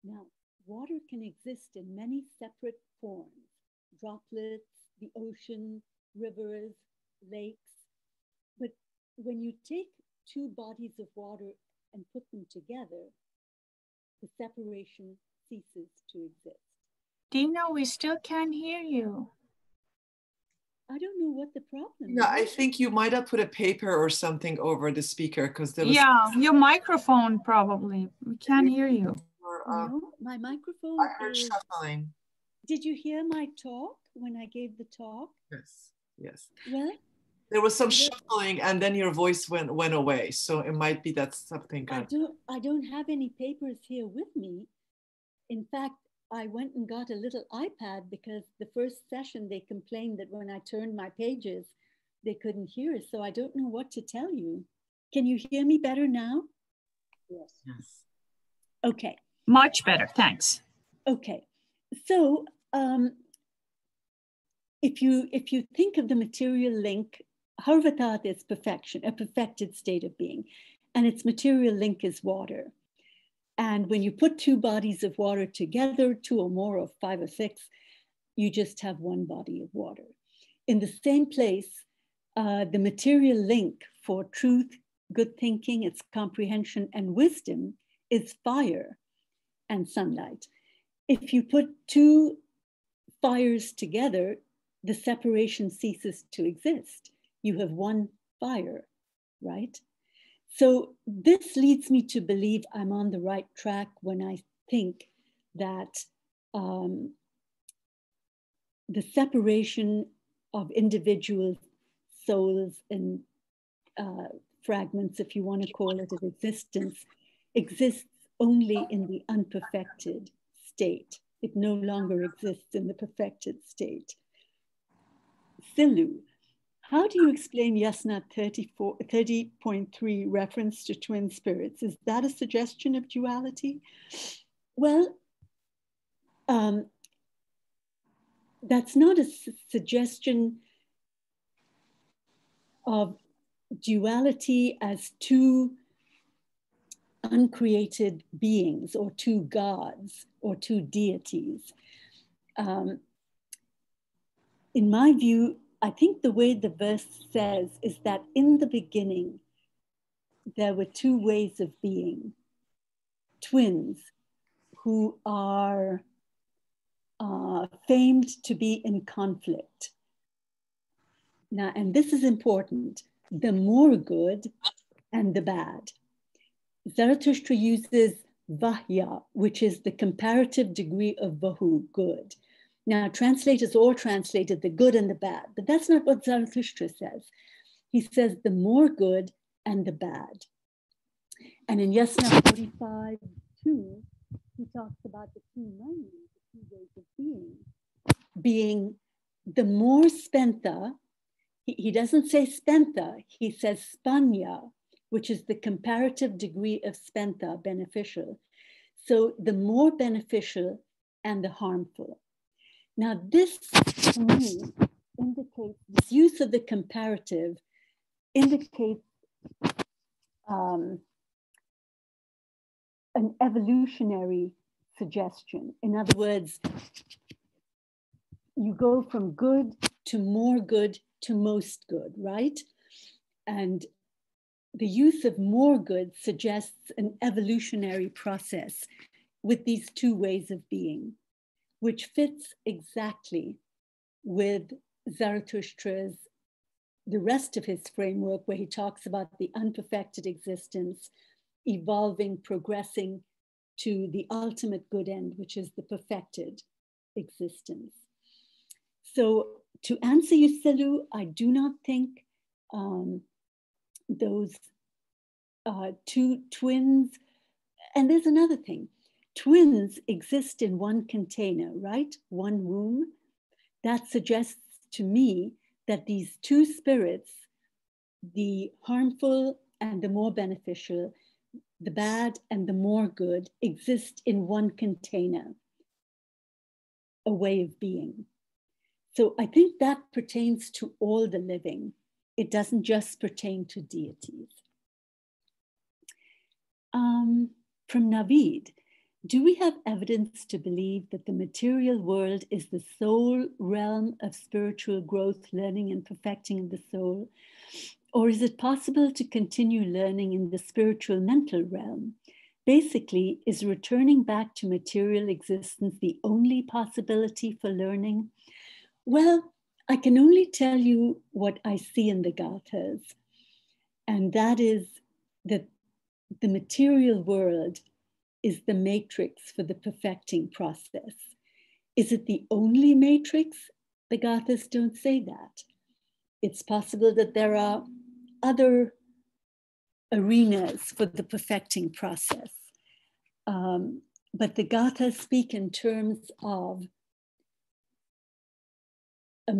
Now, water can exist in many separate forms droplets, the ocean, rivers, lakes. But when you take two bodies of water and put them together, the separation ceases to exist. Dina, we still can't hear you. I don't know what the problem yeah, is. I think you might have put a paper or something over the speaker because there was. Yeah, your microphone probably. We can't hear you. Or, uh, no, my microphone. I heard is... shuffling. Did you hear my talk when I gave the talk? Yes, yes. Well, there was some shuffling and then your voice went went away so it might be that something i don't i don't have any papers here with me in fact I went and got a little iPad because the first session they complained that when I turned my pages, they couldn't hear. So I don't know what to tell you. Can you hear me better now? Yes. Yes. Okay. Much better. Thanks. Okay. So um, if you if you think of the material link, Haurvatat is perfection, a perfected state of being, and its material link is water. And when you put two bodies of water together, two or more, or five or six, you just have one body of water. In the same place, uh, the material link for truth, good thinking, its comprehension, and wisdom is fire and sunlight. If you put two fires together, the separation ceases to exist. You have one fire, right? So this leads me to believe I'm on the right track when I think that um, the separation of individual souls and uh, fragments, if you want to call it, of existence, exists only in the unperfected state. It no longer exists in the perfected state. Silu, how do you explain Yasna 30.3 reference to twin spirits? Is that a suggestion of duality? Well, um, that's not a su suggestion of duality as two uncreated beings or two gods or two deities. Um, in my view, I think the way the verse says is that in the beginning, there were two ways of being twins who are uh, famed to be in conflict. Now, and this is important the more good and the bad. Zarathustra uses vahya, which is the comparative degree of vahu, good. Now, translators all translated the good and the bad, but that's not what Zarathustra says. He says the more good and the bad. And in Yasna 45, 2, he talks about the two mainyu, the two ways of being, being the more spenta, he, he doesn't say spenta, he says spanya, which is the comparative degree of spenta, beneficial. So the more beneficial and the harmful. Now, this to me indicates this use of the comparative indicates um, an evolutionary suggestion. In other words, you go from good to more good to most good, right? And the use of more good suggests an evolutionary process with these two ways of being which fits exactly with Zarathustra's, the rest of his framework, where he talks about the unperfected existence, evolving, progressing to the ultimate good end, which is the perfected existence. So, to answer you, Selu, I do not think um, those uh, two twins, and there's another thing twins exist in one container, right? One womb. That suggests to me that these two spirits, the harmful and the more beneficial, the bad and the more good, exist in one container, a way of being. So I think that pertains to all the living. It doesn't just pertain to deities. Um, from Navid, do we have evidence to believe that the material world is the sole realm of spiritual growth, learning, and perfecting of the soul? Or is it possible to continue learning in the spiritual mental realm? Basically, is returning back to material existence the only possibility for learning? Well, I can only tell you what I see in the Gathas, and that is that the material world is the matrix for the perfecting process. Is it the only matrix? The Gathas don't say that. It's possible that there are other arenas for the perfecting process. Um, but the Gathas speak in terms of a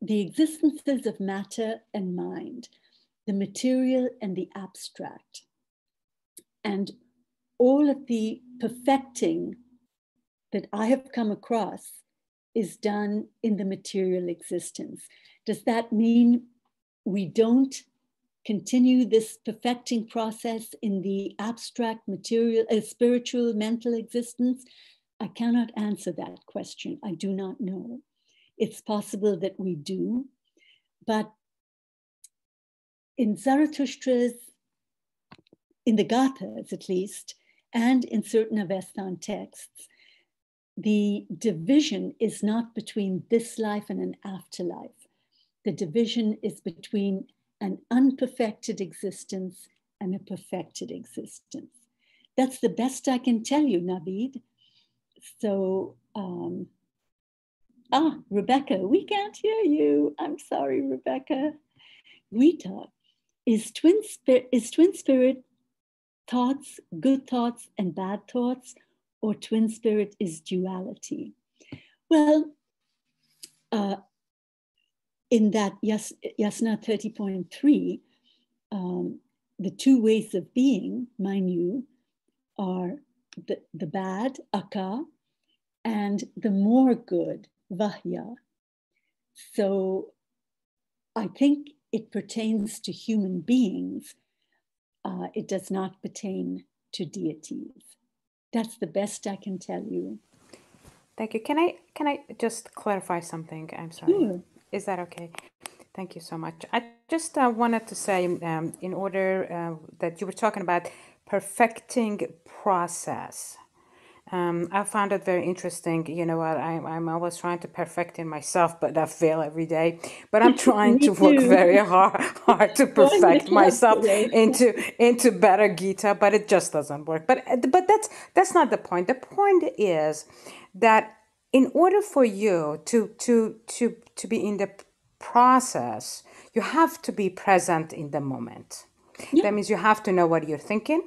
the existences of matter and mind, the material and the abstract. And all of the perfecting that I have come across is done in the material existence. Does that mean we don't continue this perfecting process in the abstract material, uh, spiritual, mental existence? I cannot answer that question. I do not know. It's possible that we do, but in Zarathustra's, in the Gathas at least, and in certain Avestan texts, the division is not between this life and an afterlife. The division is between an unperfected existence and a perfected existence. That's the best I can tell you, Navid. So, um, ah, Rebecca, we can't hear you. I'm sorry, Rebecca. Rita, is twin, spirit, is twin spirit thoughts, good thoughts and bad thoughts, or twin spirit is duality? Well, uh, in that Yas, Yasna 30.3, um, the two ways of being, mind you, are the, the bad, aka, and the more good, vahya. So I think it pertains to human beings uh, it does not pertain to deities. That's the best I can tell you. Thank you. Can I can I just clarify something? I'm sorry. Is that okay? Thank you so much. I just uh, wanted to say, um, in order uh, that you were talking about perfecting process, Um, I found it very interesting. You know what? I'm, I'm always trying to perfect in myself, but I fail every day. But I'm *laughs* trying to work very *laughs* hard, hard to perfect myself into into better Gita, but it just doesn't work. But but that's that's not the point. The point is that in order for you to to to to be in the process, you have to be present in the moment. Yeah. That means you have to know what you're thinking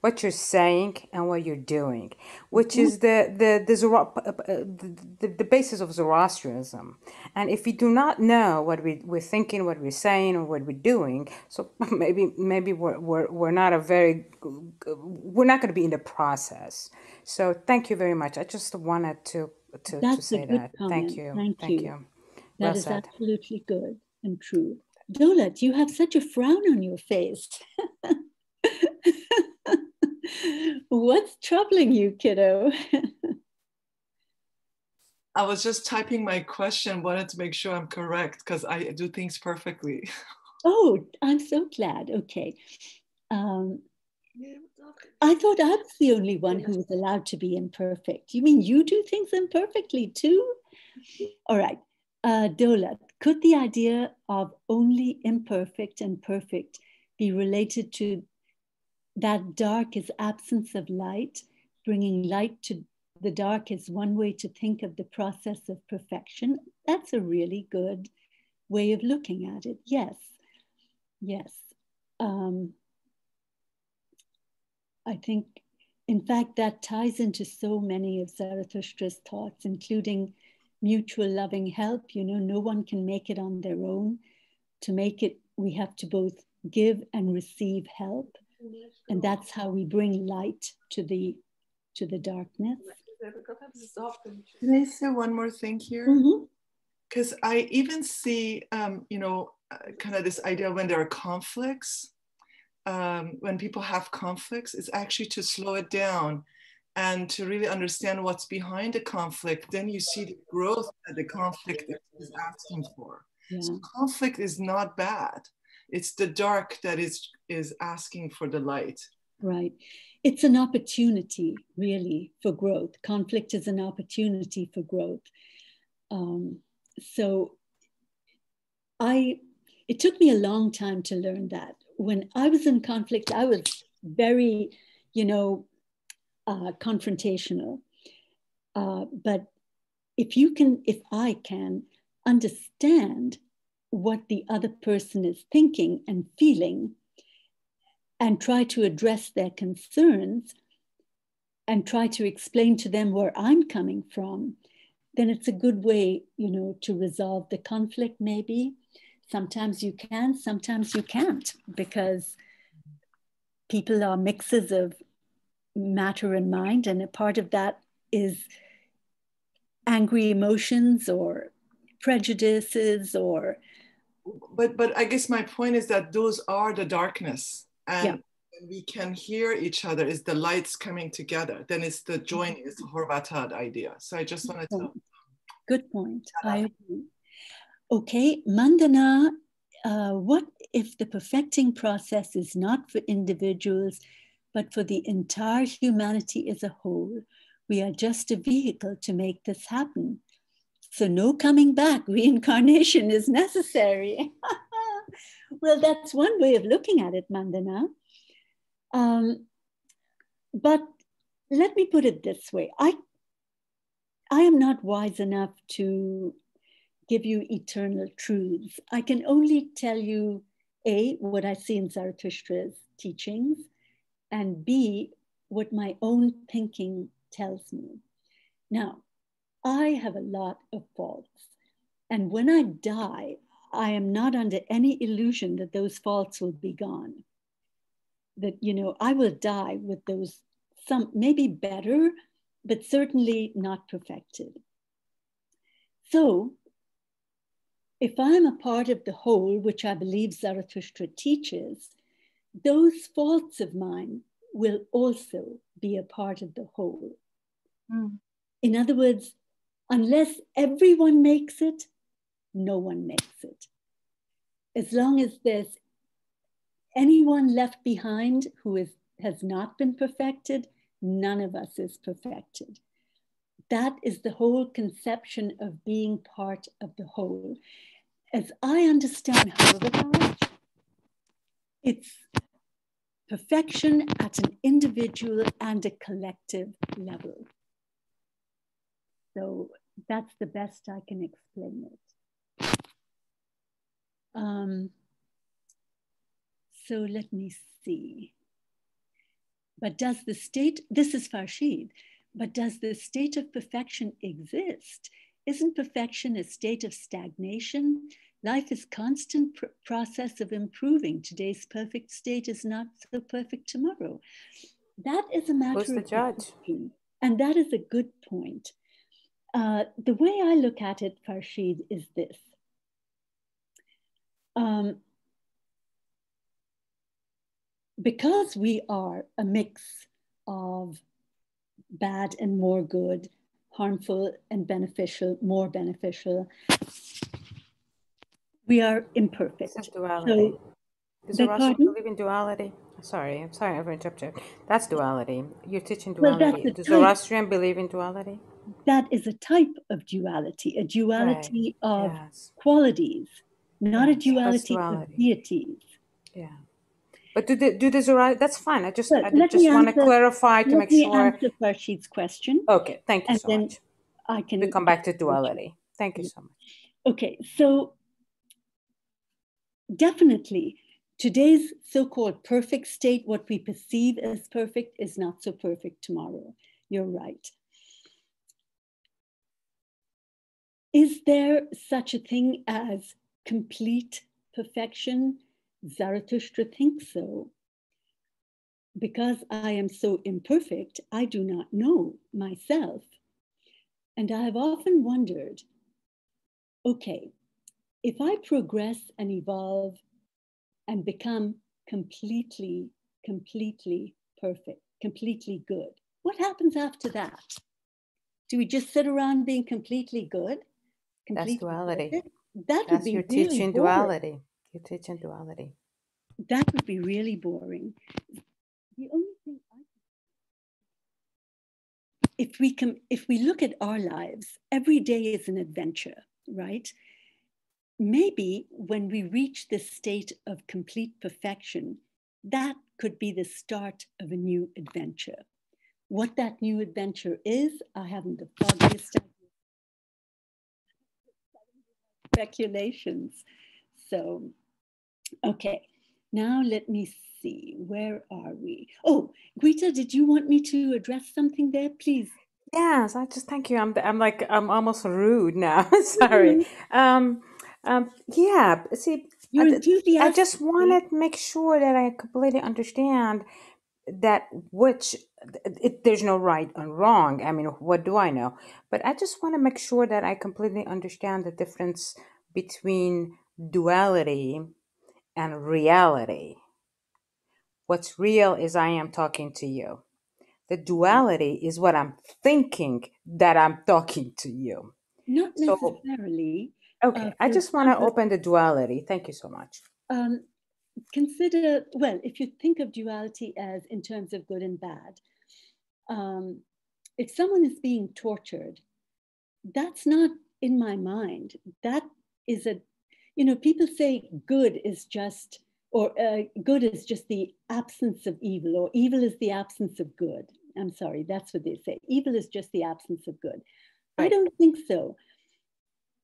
what you're saying and what you're doing, which mm. is the the uh, uh, the, the, the basis of Zoroastrianism. And if we do not know what we, we're thinking, what we're saying, or what we're doing, so *laughs* maybe maybe we're, we're, we're not a very we're not going to be in the process. So thank you very much. I just wanted to to, That's to say that. Comment. Thank you. Thank, thank you. you. That well is said. absolutely good and true. Dolat, you have such a frown on your face. *laughs* *laughs* What's troubling you, kiddo? *laughs* I was just typing my question, wanted to make sure I'm correct because I do things perfectly. *laughs* oh, I'm so glad. Okay. Um, I thought I was the only one who was allowed to be imperfect. You mean you do things imperfectly too? All right. Uh, Dola, could the idea of only imperfect and perfect be related to that dark is absence of light. Bringing light to the dark is one way to think of the process of perfection. That's a really good way of looking at it. Yes, yes. Um, I think, in fact, that ties into so many of Zarathustra's thoughts, including mutual loving help. You know, no one can make it on their own. To make it, we have to both give and receive help and that's how we bring light to the to the darkness. Can i say one more thing here? Because mm-hmm. i even see um, you know uh, kind of this idea when there are conflicts um, when people have conflicts is actually to slow it down and to really understand what's behind the conflict. Then you see the growth that the conflict is asking for. Yeah. so conflict is not bad. It's the dark that is is asking for the light. Right. It's an opportunity really for growth. Conflict is an opportunity for growth. Um, so i it took me a long time to learn that. When i was in conflict i was very you know uh, confrontational. Uh, but if you can if i can understand what the other person is thinking and feeling and try to address their concerns and try to explain to them where I'm coming from, then it's a good way, you know, to resolve the conflict maybe. Sometimes you can, sometimes you can't, because people are mixes of matter and mind, and a part of that is angry emotions or prejudices or but but I guess my point is that those are the darkness, and yeah. we can hear each other. Is the lights coming together? Then it's the joining it's the Haurvatat idea. So I just wanted to. Good point. I agree. Okay, Mandana. Uh, what if the perfecting process is not for individuals, but for the entire humanity as a whole? We are just a vehicle to make this happen. So no coming back, *laughs* reincarnation is necessary. *laughs* well, that's one way of looking at it, Mandana. Um, but let me put it this way. I, I am not wise enough to give you eternal truths. I can only tell you, A, what I see in Zarathustra's teachings, and B, what my own thinking tells me. Now, I have a lot of faults. And when I die, I am not under any illusion that those faults will be gone. That, you know, I will die with those, some maybe better, but certainly not perfected. So, if I'm a part of the whole, which I believe Zarathustra teaches, those faults of mine will also be a part of the whole. Mm. In other words, unless everyone makes it, no one makes it. As long as there's anyone left behind who is, has not been perfected, None of us is perfected. That is the whole conception of being part of the whole. As I understand Haurvatat, it's perfection at an individual and a collective level. So that's the best I can explain it. Um, so let me see. But does the state, this is Farshid, but does the state of perfection exist? Isn't perfection a state of stagnation? Life is constant pr process of improving. Today's perfect state is not so perfect tomorrow. That is a matter Who's the of judge? And that is a good point. Uh, the way I look at it, Farshid, is this. Um, because we are a mix of bad and more good, harmful and beneficial, more beneficial, we are imperfect. This is duality. So, Russell believe in duality? Sorry, I'm sorry, I've interrupted. That's duality. You're teaching duality. Well, Does Zoroastrian believe in duality? That is a type of duality, a duality right. of yes. qualities, not a duality, duality, of deities. Yeah. But do the do the Zoroastrian? That's fine. I just I just want to clarify to make sure. Let me. Answer Farshid's question. Okay, thank you and so then much. I can we come back to duality. Thank you so much. Okay, so definitely today's so-called perfect state, what we perceive as perfect is not so perfect tomorrow. You're right. Is there such a thing as complete perfection? Zarathustra thinks so. Because I am so imperfect, I do not know myself. And I have often wondered okay, if I progress and evolve and become completely, completely perfect, completely good, what happens after that? Do we just sit around being completely good? Completely That's duality. Perfect? That would be you're really teaching boring. duality. You're teaching duality. That would be really boring. The only thing I if we can if we look at our lives, every day is an adventure, right? maybe when we reach this state of complete perfection, that could be the start of a new adventure. What that new adventure is, I haven't the foggiest idea. Speculations. So, okay, now let me see, where are we? Oh, Guita, did you want me to address something there? Please. Yes, I just thank you. I'm I'm like I'm almost rude now. *laughs* Sorry. Um um, yeah, see, I, I just want to make sure that I completely understand that which it, there's no right and wrong. I mean, what do I know? But I just want to make sure that I completely understand the difference between duality and reality. What's real is I am talking to you. The duality is what I'm thinking that I'm talking to you. Not So, necessarily. okay, Uh, I for just want to example, open the duality. Thank you so much. um, consider, well, if you think of duality as in terms of good and bad, um, if someone is being tortured, that's not in my mind. That is a, you know, people say good is just, or uh, good is just the absence of evil, or evil is the absence of good. I'm sorry, that's what they say. Evil is just the absence of good. I don't think so.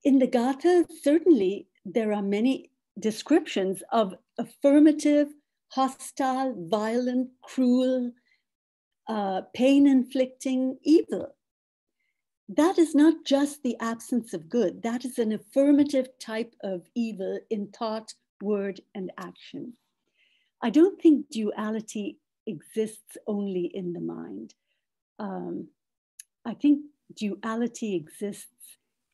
In the Gatha, certainly there are many descriptions of affirmative, hostile, violent, cruel, uh, pain inflicting evil. That is not just the absence of good, that is an affirmative type of evil in thought, word, and action. I don't think duality exists only in the mind. Um, I think duality exists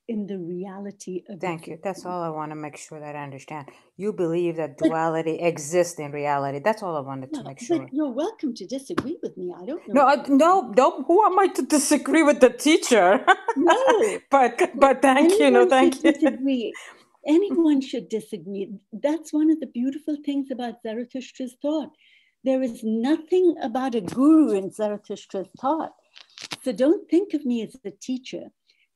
in the reality of Thank you. That's all I want to make sure that I understand. You believe that But duality exists in reality. That's all I wanted to Well, make but sure. you're welcome to disagree with me. I don't No, know. I, no, no. Who am I to disagree with the teacher? No, *laughs* but but thank you. No, anyone thank should you. disagree. *laughs* Anyone should disagree. That's one of the beautiful things about Zarathustra's thought. There is nothing about a guru in Zarathustra's thought. So don't think of me as a teacher.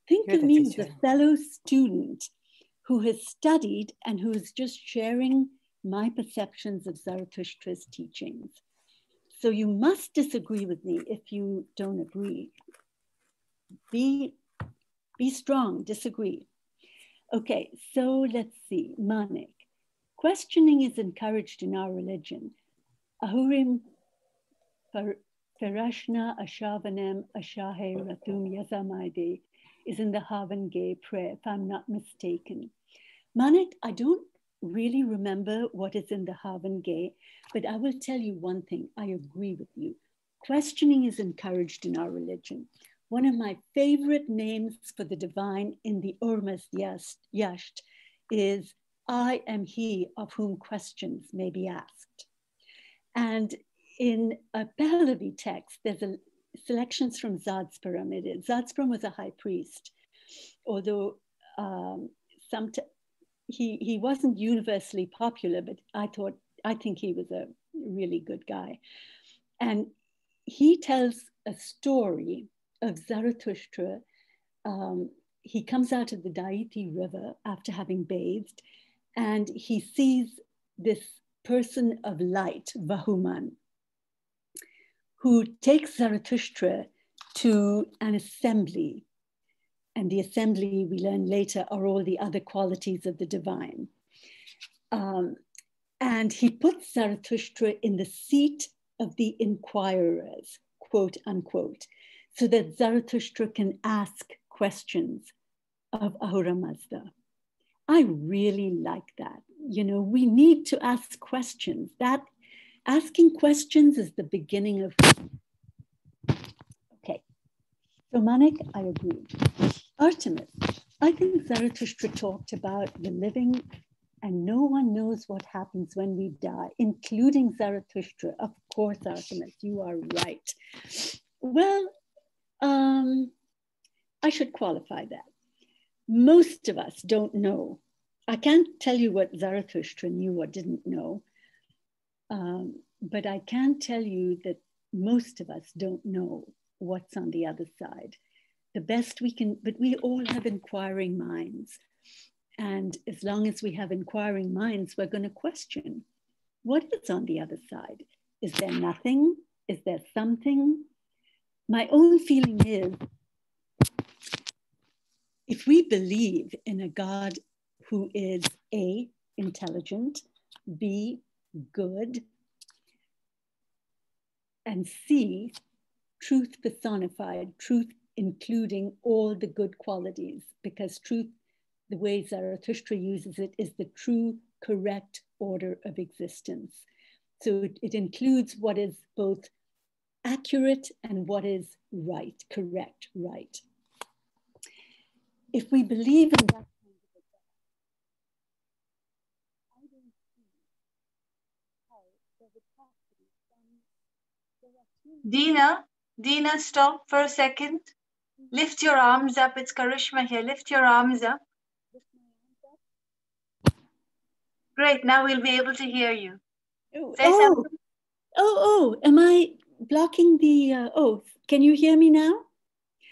Think of me teacher. as a fellow student who has studied and who is just sharing my perceptions of Zarathustra's teachings. So you must disagree with me if you don't agree. Be, be strong, disagree. Okay, so let's see, Manik. Questioning is encouraged in our religion. Ahurim Parashna Ashavanem Ashahe Ratum Yazamaide is in the Havan Gah prayer, if I'm not mistaken. Manik, I don't really remember what is in the Havan Gah, but I will tell you one thing. I agree with you. Questioning is encouraged in our religion. One of my favorite names for the divine in the Ormazd Yasht is I am he of whom questions may be asked. And in a Pahlavi text, there's a selections from Zad's pyramid. Zadspram was a high priest, although um, some he he wasn't universally popular, but I thought I think he was a really good guy, and he tells a story of Zarathustra. Um, he comes out of the Daiti River after having bathed, and he sees this person of light, Vahuman, who takes Zarathustra to an assembly and the assembly, we learn later, are all the other qualities of the divine. Um, and he puts Zarathustra in the seat of the inquirers, quote unquote, so that Zarathustra can ask questions of Ahura Mazda. I really like that. You know, we need to ask questions. That asking questions is the beginning of. Okay. So, Manik, I agree. Artemis, I think Zarathustra talked about the living and no one knows what happens when we die, including Zarathustra. Of course, Artemis, you are right. Well, um, I should qualify that. Most of us don't know. I can't tell you what Zarathustra knew or didn't know, um, but I can tell you that most of us don't know what's on the other side the best we can, but we all have inquiring minds. And as long as we have inquiring minds, we're going to question what is on the other side? Is there nothing? Is there something? My own feeling is if we believe in a God who is A, intelligent, B, good, and C, truth personified, truth including all the good qualities, because truth, the way Zarathustra uses it, is the true, correct order of existence. So it, it includes what is both accurate and what is right, correct, right. If we believe in that Dina, Dina, stop for a second. Lift your arms up. It's Karishma here. Lift your arms up. Great. Now we'll be able to hear you. Oh, oh, oh, oh, am I blocking the, uh, oh, can you hear me now?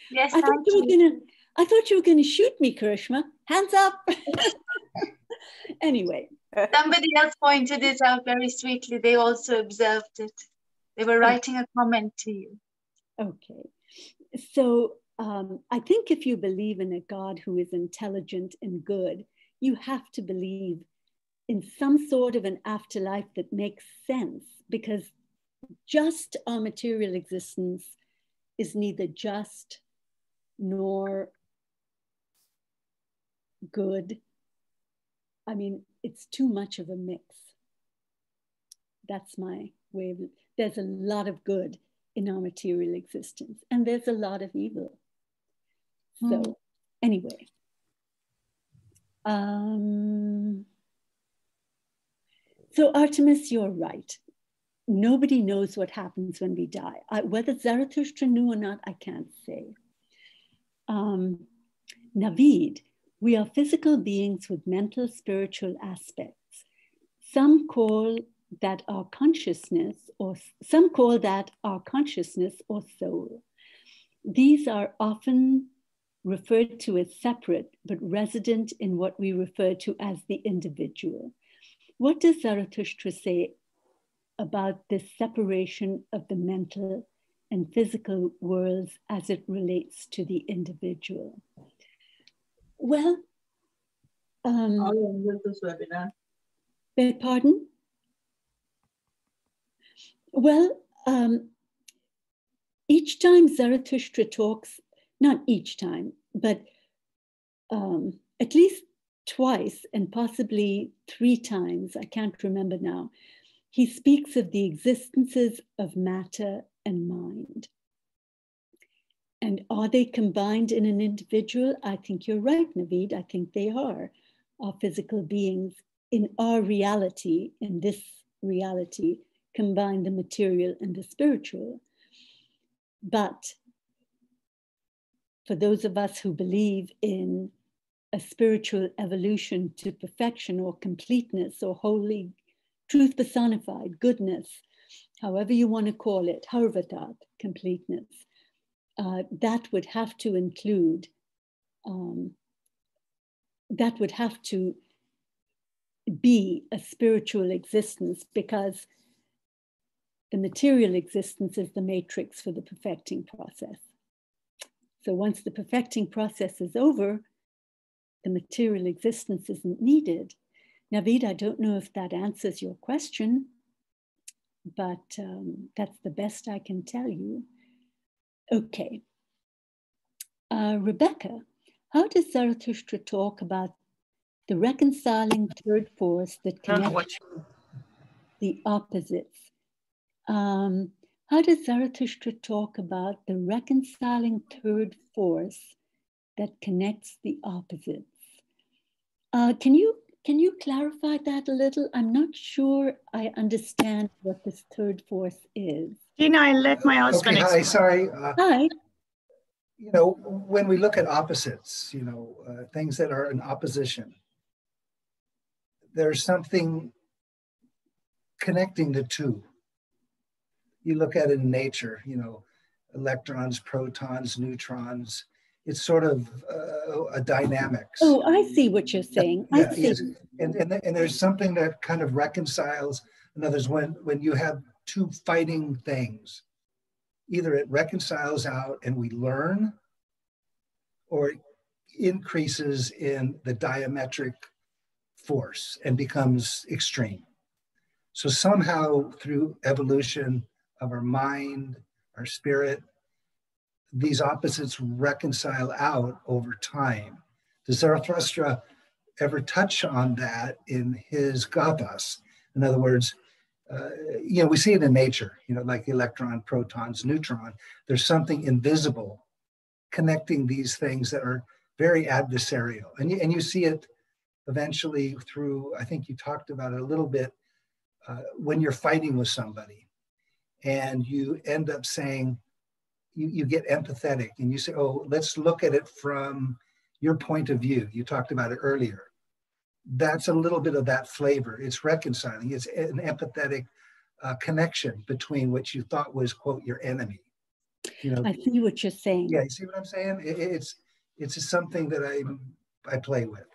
Yes, I thought you, you were gonna, I thought you were gonna shoot me, Karishma. Hands up. *laughs* anyway. Somebody else pointed it out very sweetly. They also observed it. They were writing a comment to you. Okay. So um, I think if you believe in a God who is intelligent and good, you have to believe in some sort of an afterlife that makes sense because just our material existence is neither just nor good. I mean, it's too much of a mix. That's my way of, there's a lot of good in our material existence, and there's a lot of evil. So mm. anyway, um, so Artemis, you're right. Nobody knows what happens when we die. I, whether Zarathustra knew or not, I can't say. Um, Navid, we are physical beings with mental, spiritual aspects. Some call that our consciousness, or some call that our consciousness or soul, these are often referred to as separate, but resident in what we refer to as the individual. What does Zarathustra say about this separation of the mental and physical worlds as it relates to the individual? Well, um, beg pardon? Well, um, each time Zarathustra talks, not each time, but um, at least twice and possibly three times, I can't remember now, he speaks of the existences of matter and mind. And are they combined in an individual? I think you're right, Naveed. I think they are. Our physical beings in our reality, in this reality, combine the material and the spiritual. But for those of us who believe in a spiritual evolution to perfection or completeness or holy truth personified, goodness, however you want to call it, Haurvatat, completeness, uh, that would have to include, um, that would have to be a spiritual existence because the material existence is the matrix for the perfecting process. So once the perfecting process is over, the material existence isn't needed. Naveed, I don't know if that answers your question, but um, that's the best I can tell you. Okay. Uh, Rebecca, how does Zarathustra talk about the reconciling third force that connects the opposites? Um, how does Zarathustra talk about the reconciling third force that connects the opposites? Uh, can you can you clarify that a little? I'm not sure I understand what this third force is. Dina, I let my husband. Okay, hi, sorry. Uh, hi. You know, when we look at opposites, you know, uh, things that are in opposition, there's something connecting the two you look at it in nature, you know, electrons, protons, neutrons. It's sort of uh, a dynamics. Oh, I see what you're saying. Yeah, I see. Yes. And, and, and there's something that kind of reconciles. In others, when, when you have two fighting things, either it reconciles out and we learn, or it increases in the diametric force and becomes extreme. So somehow through evolution, of our mind, our spirit, these opposites reconcile out over time. Does Zarathustra ever touch on that in his gathas? In other words, uh, you know, we see it in nature, you know, like electron, protons, neutron. There's something invisible connecting these things that are very adversarial. And you, and you see it eventually through, I think you talked about it a little bit, uh, when you're fighting with somebody and you end up saying, you, you get empathetic and you say, oh, let's look at it from your point of view. You talked about it earlier. That's a little bit of that flavor. It's reconciling, it's an empathetic uh, connection between what you thought was, quote, your enemy. You know, I see what you're saying. Yeah, you see what I'm saying? It, it's it's something that I I play with.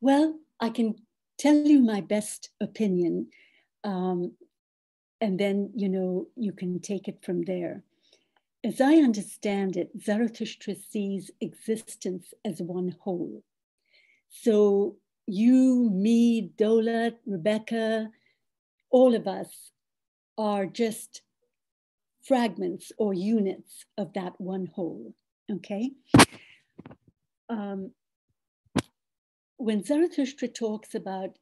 Well, I can tell you my best opinion. Um, and then you know you can take it from there. As i understand it zarathustra sees existence as one whole. So you me dola rebecca all of us are just fragments or units of that one whole okay? Um, when zarathustra talks about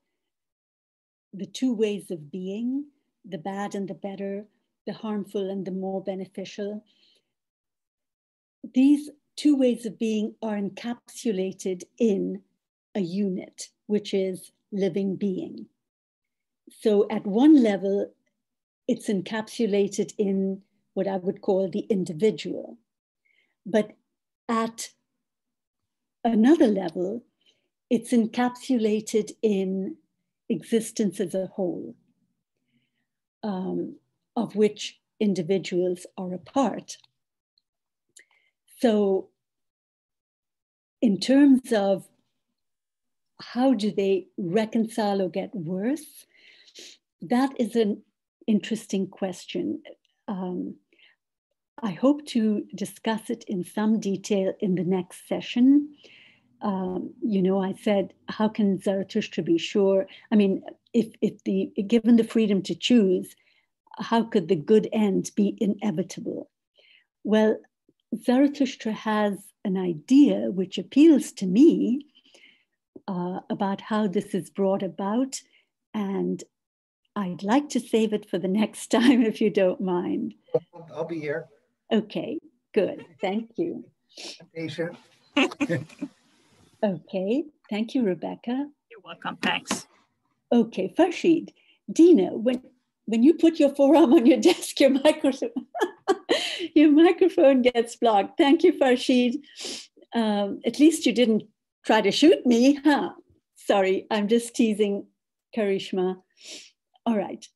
the two ways of being the bad and the better, the harmful and the more beneficial. These two ways of being are encapsulated in a unit, which is living being. So at one level, it's encapsulated in what I would call the individual. But at another level, it's encapsulated in existence as a whole um, of which individuals are a part. So, in terms of how do they reconcile or get worse, that is an interesting question. Um, I hope to discuss it in some detail in the next session. Um, you know, I said, how can Zarathustra be sure? I mean, if, if the given the freedom to choose, how could the good end be inevitable? Well, Zarathustra has an idea which appeals to me uh, about how this is brought about, and I'd like to save it for the *laughs* next time if you don't mind. *laughs* I'll be here. Okay, good. Thank you. Patient. *laughs* okay, thank you, Rebecca. You're welcome. Thanks. Okay, Farshid, Dina, when when you put your forearm on your *laughs* desk, your microphone *laughs* your microphone gets blocked. Thank you, Farshid. Um, at least you didn't try to shoot me, huh? Sorry, I'm just teasing Karishma. All right.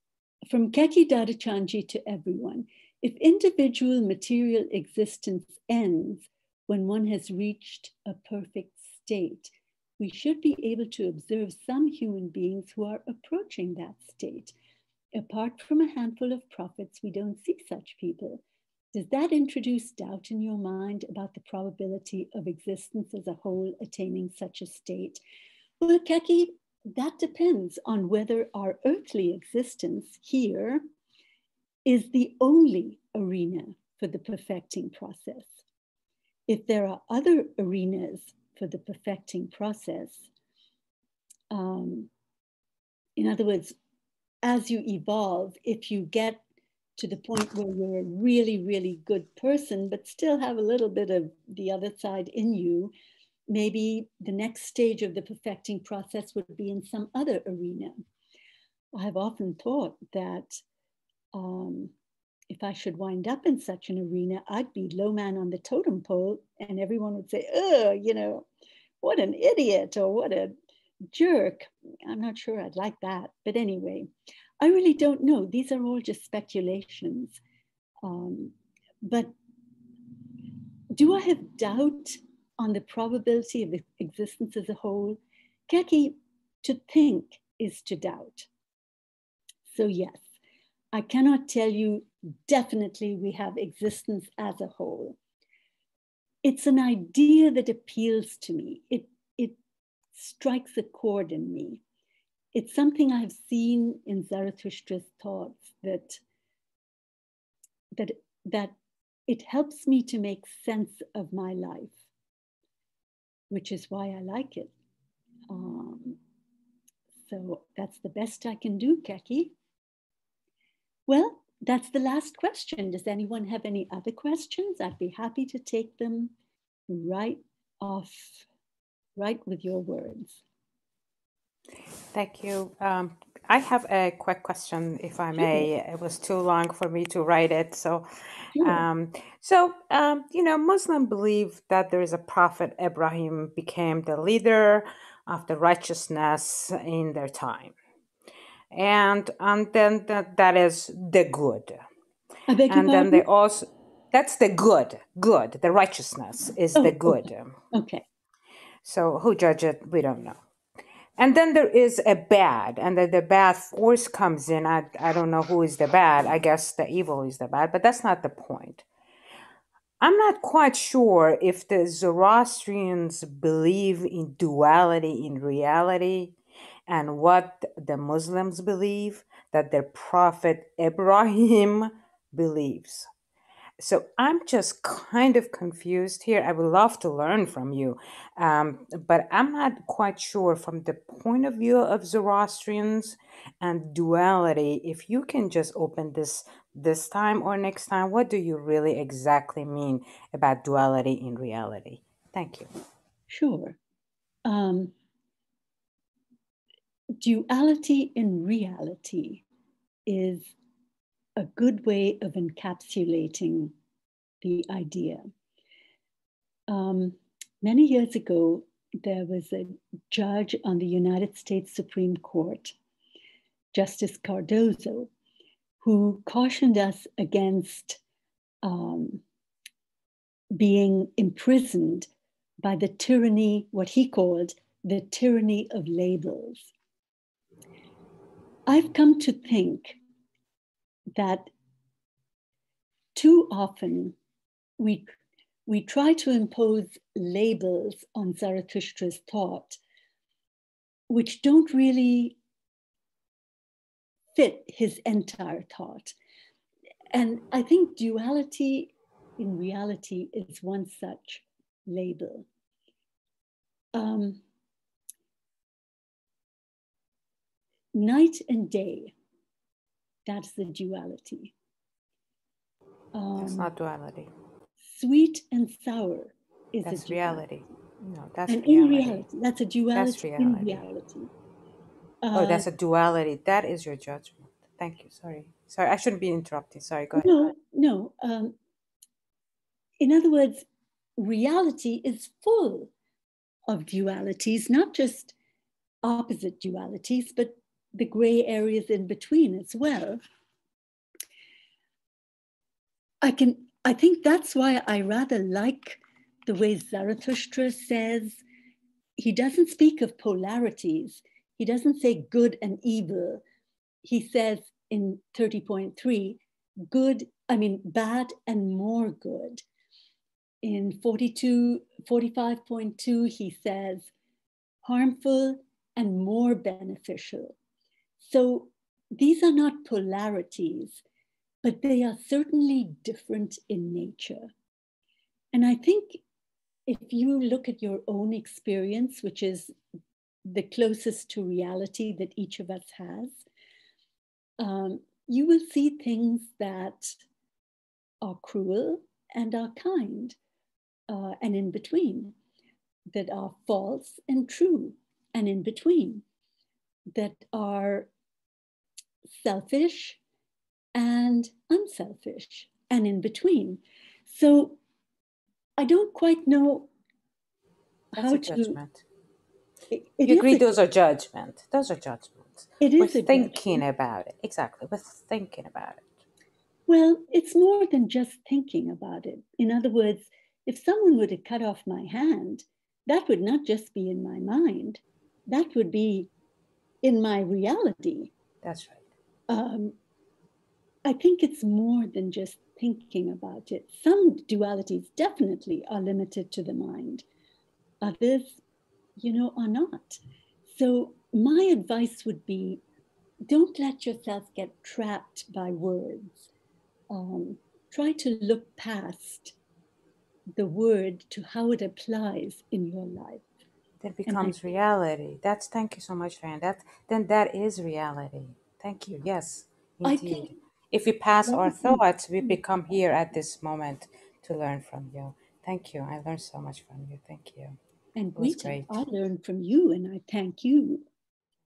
From Keki Dadachanji to everyone. If individual material existence ends when one has reached a perfect state, we should be able to observe some human beings who are approaching that state. Apart from a handful of prophets, we don't see such people. Does that introduce doubt in your mind about the probability of existence as a whole attaining such a state? Well, Keki, that depends on whether our earthly existence here is the only arena for the perfecting process. If there are other arenas for the perfecting process, um, in other words, as you evolve, if you get to the point where you're a really, really good person, but still have a little bit of the other side in you, maybe the next stage of the perfecting process would be in some other arena. I've often thought that um, if I should wind up in such an arena, I'd be low man on the totem pole, and everyone would say, "Oh, you know, what an idiot," or "What a jerk." I'm not sure I'd like that, but anyway, I really don't know. These are all just speculations. Um, but do I have doubt on the probability of existence as a whole? Keki, to think is to doubt. So, yes, I cannot tell you definitely we have existence as a whole. It's an idea that appeals to me. It, it strikes a chord in me it's something I've seen in Zarathustra's thoughts that that that it helps me to make sense of my life, which is why I like it. Um, so that's the best I can do, Keki. Well, that's the last question. Does anyone have any other questions? I'd be happy to take them right off, right with your words. Thank you. Um, I have a quick question, if I may. It was too long for me to write it. So, um, so um, you know, Muslim believe that there is a prophet Ibrahim became the leader of the righteousness in their time, and and then that, that is the good, and then they also that's the good, good. The righteousness is oh, the good. Okay. okay. So who judge it? We don't know. And then there is a bad, and then the bad force comes in. I, I don't know who is the bad. I guess the evil is the bad, but that's not the point. I'm not quite sure if the Zoroastrians believe in duality in reality and what the Muslims believe that their prophet Ibrahim *laughs* believes. So I'm just kind of confused here. I would love to learn from you, um, but I'm not quite sure from the point of view of Zoroastrians and duality. If you can just open this this time or next time, what do you really exactly mean about duality in reality? Thank you. Sure. Um, duality in reality is a good way of encapsulating the idea. Um, many years ago, there was a judge on the United States Supreme Court, Justice Cardozo, who cautioned us against um, being imprisoned by the tyranny, what he called the tyranny of labels. I've come to think that too often we, we try to impose labels on Zarathustra's thought, which don't really fit his entire thought. And I think duality in reality is one such label. Um, night and day, that's the duality. Um, that's not duality. Sweet and sour is that's reality. No, that's and reality. in reality, that's a duality that's reality. in reality. Uh, oh, that's a duality. That is your judgment. Thank you. Sorry. Sorry, I shouldn't be interrupting. Sorry, go ahead. No, no. Um, in other words, reality is full of dualities, not just opposite dualities, but the gray areas in between as well. I can I think that's why I rather like the way Zarathustra says he doesn't speak of polarities. He doesn't say good and evil. He says in 30.3, good, I mean, bad and more good. In 42, 45.2, he says harmful and more beneficial. So these are not polarities, but they are certainly different in nature. And I think if you look at your own experience, which is the closest to reality that each of us has, um, you will see things that are cruel and are kind uh, and in between, that are false and true and in between, that are selfish and unselfish and in between. So I don't quite know That's how to. It, it you agree those are judgment. Those are judgments. It is We're thinking judgment. about it. Exactly. We're thinking about it. Well, it's more than just thinking about it. In other words, if someone were to cut off my hand, that would not just be in my mind, that would be in my reality. That's right. Um, I think it's more than just thinking about it. Some dualities definitely are limited to the mind, others, you know, are not. So, my advice would be don't let yourself get trapped by words. Um, try to look past the word to how it applies in your life. That becomes I, reality. That's thank you so much, Fran. That then that is reality. Thank you. Yes, indeed. Think, if we pass our thoughts, we become here at this moment to learn from you. Thank you. I learned so much from you. Thank you. And we great. I learned from you, and I thank you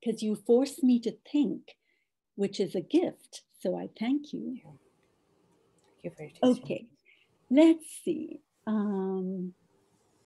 because you forced me to think, which is a gift. So I thank you. Thank you for your teaching. Okay, let's see. Um,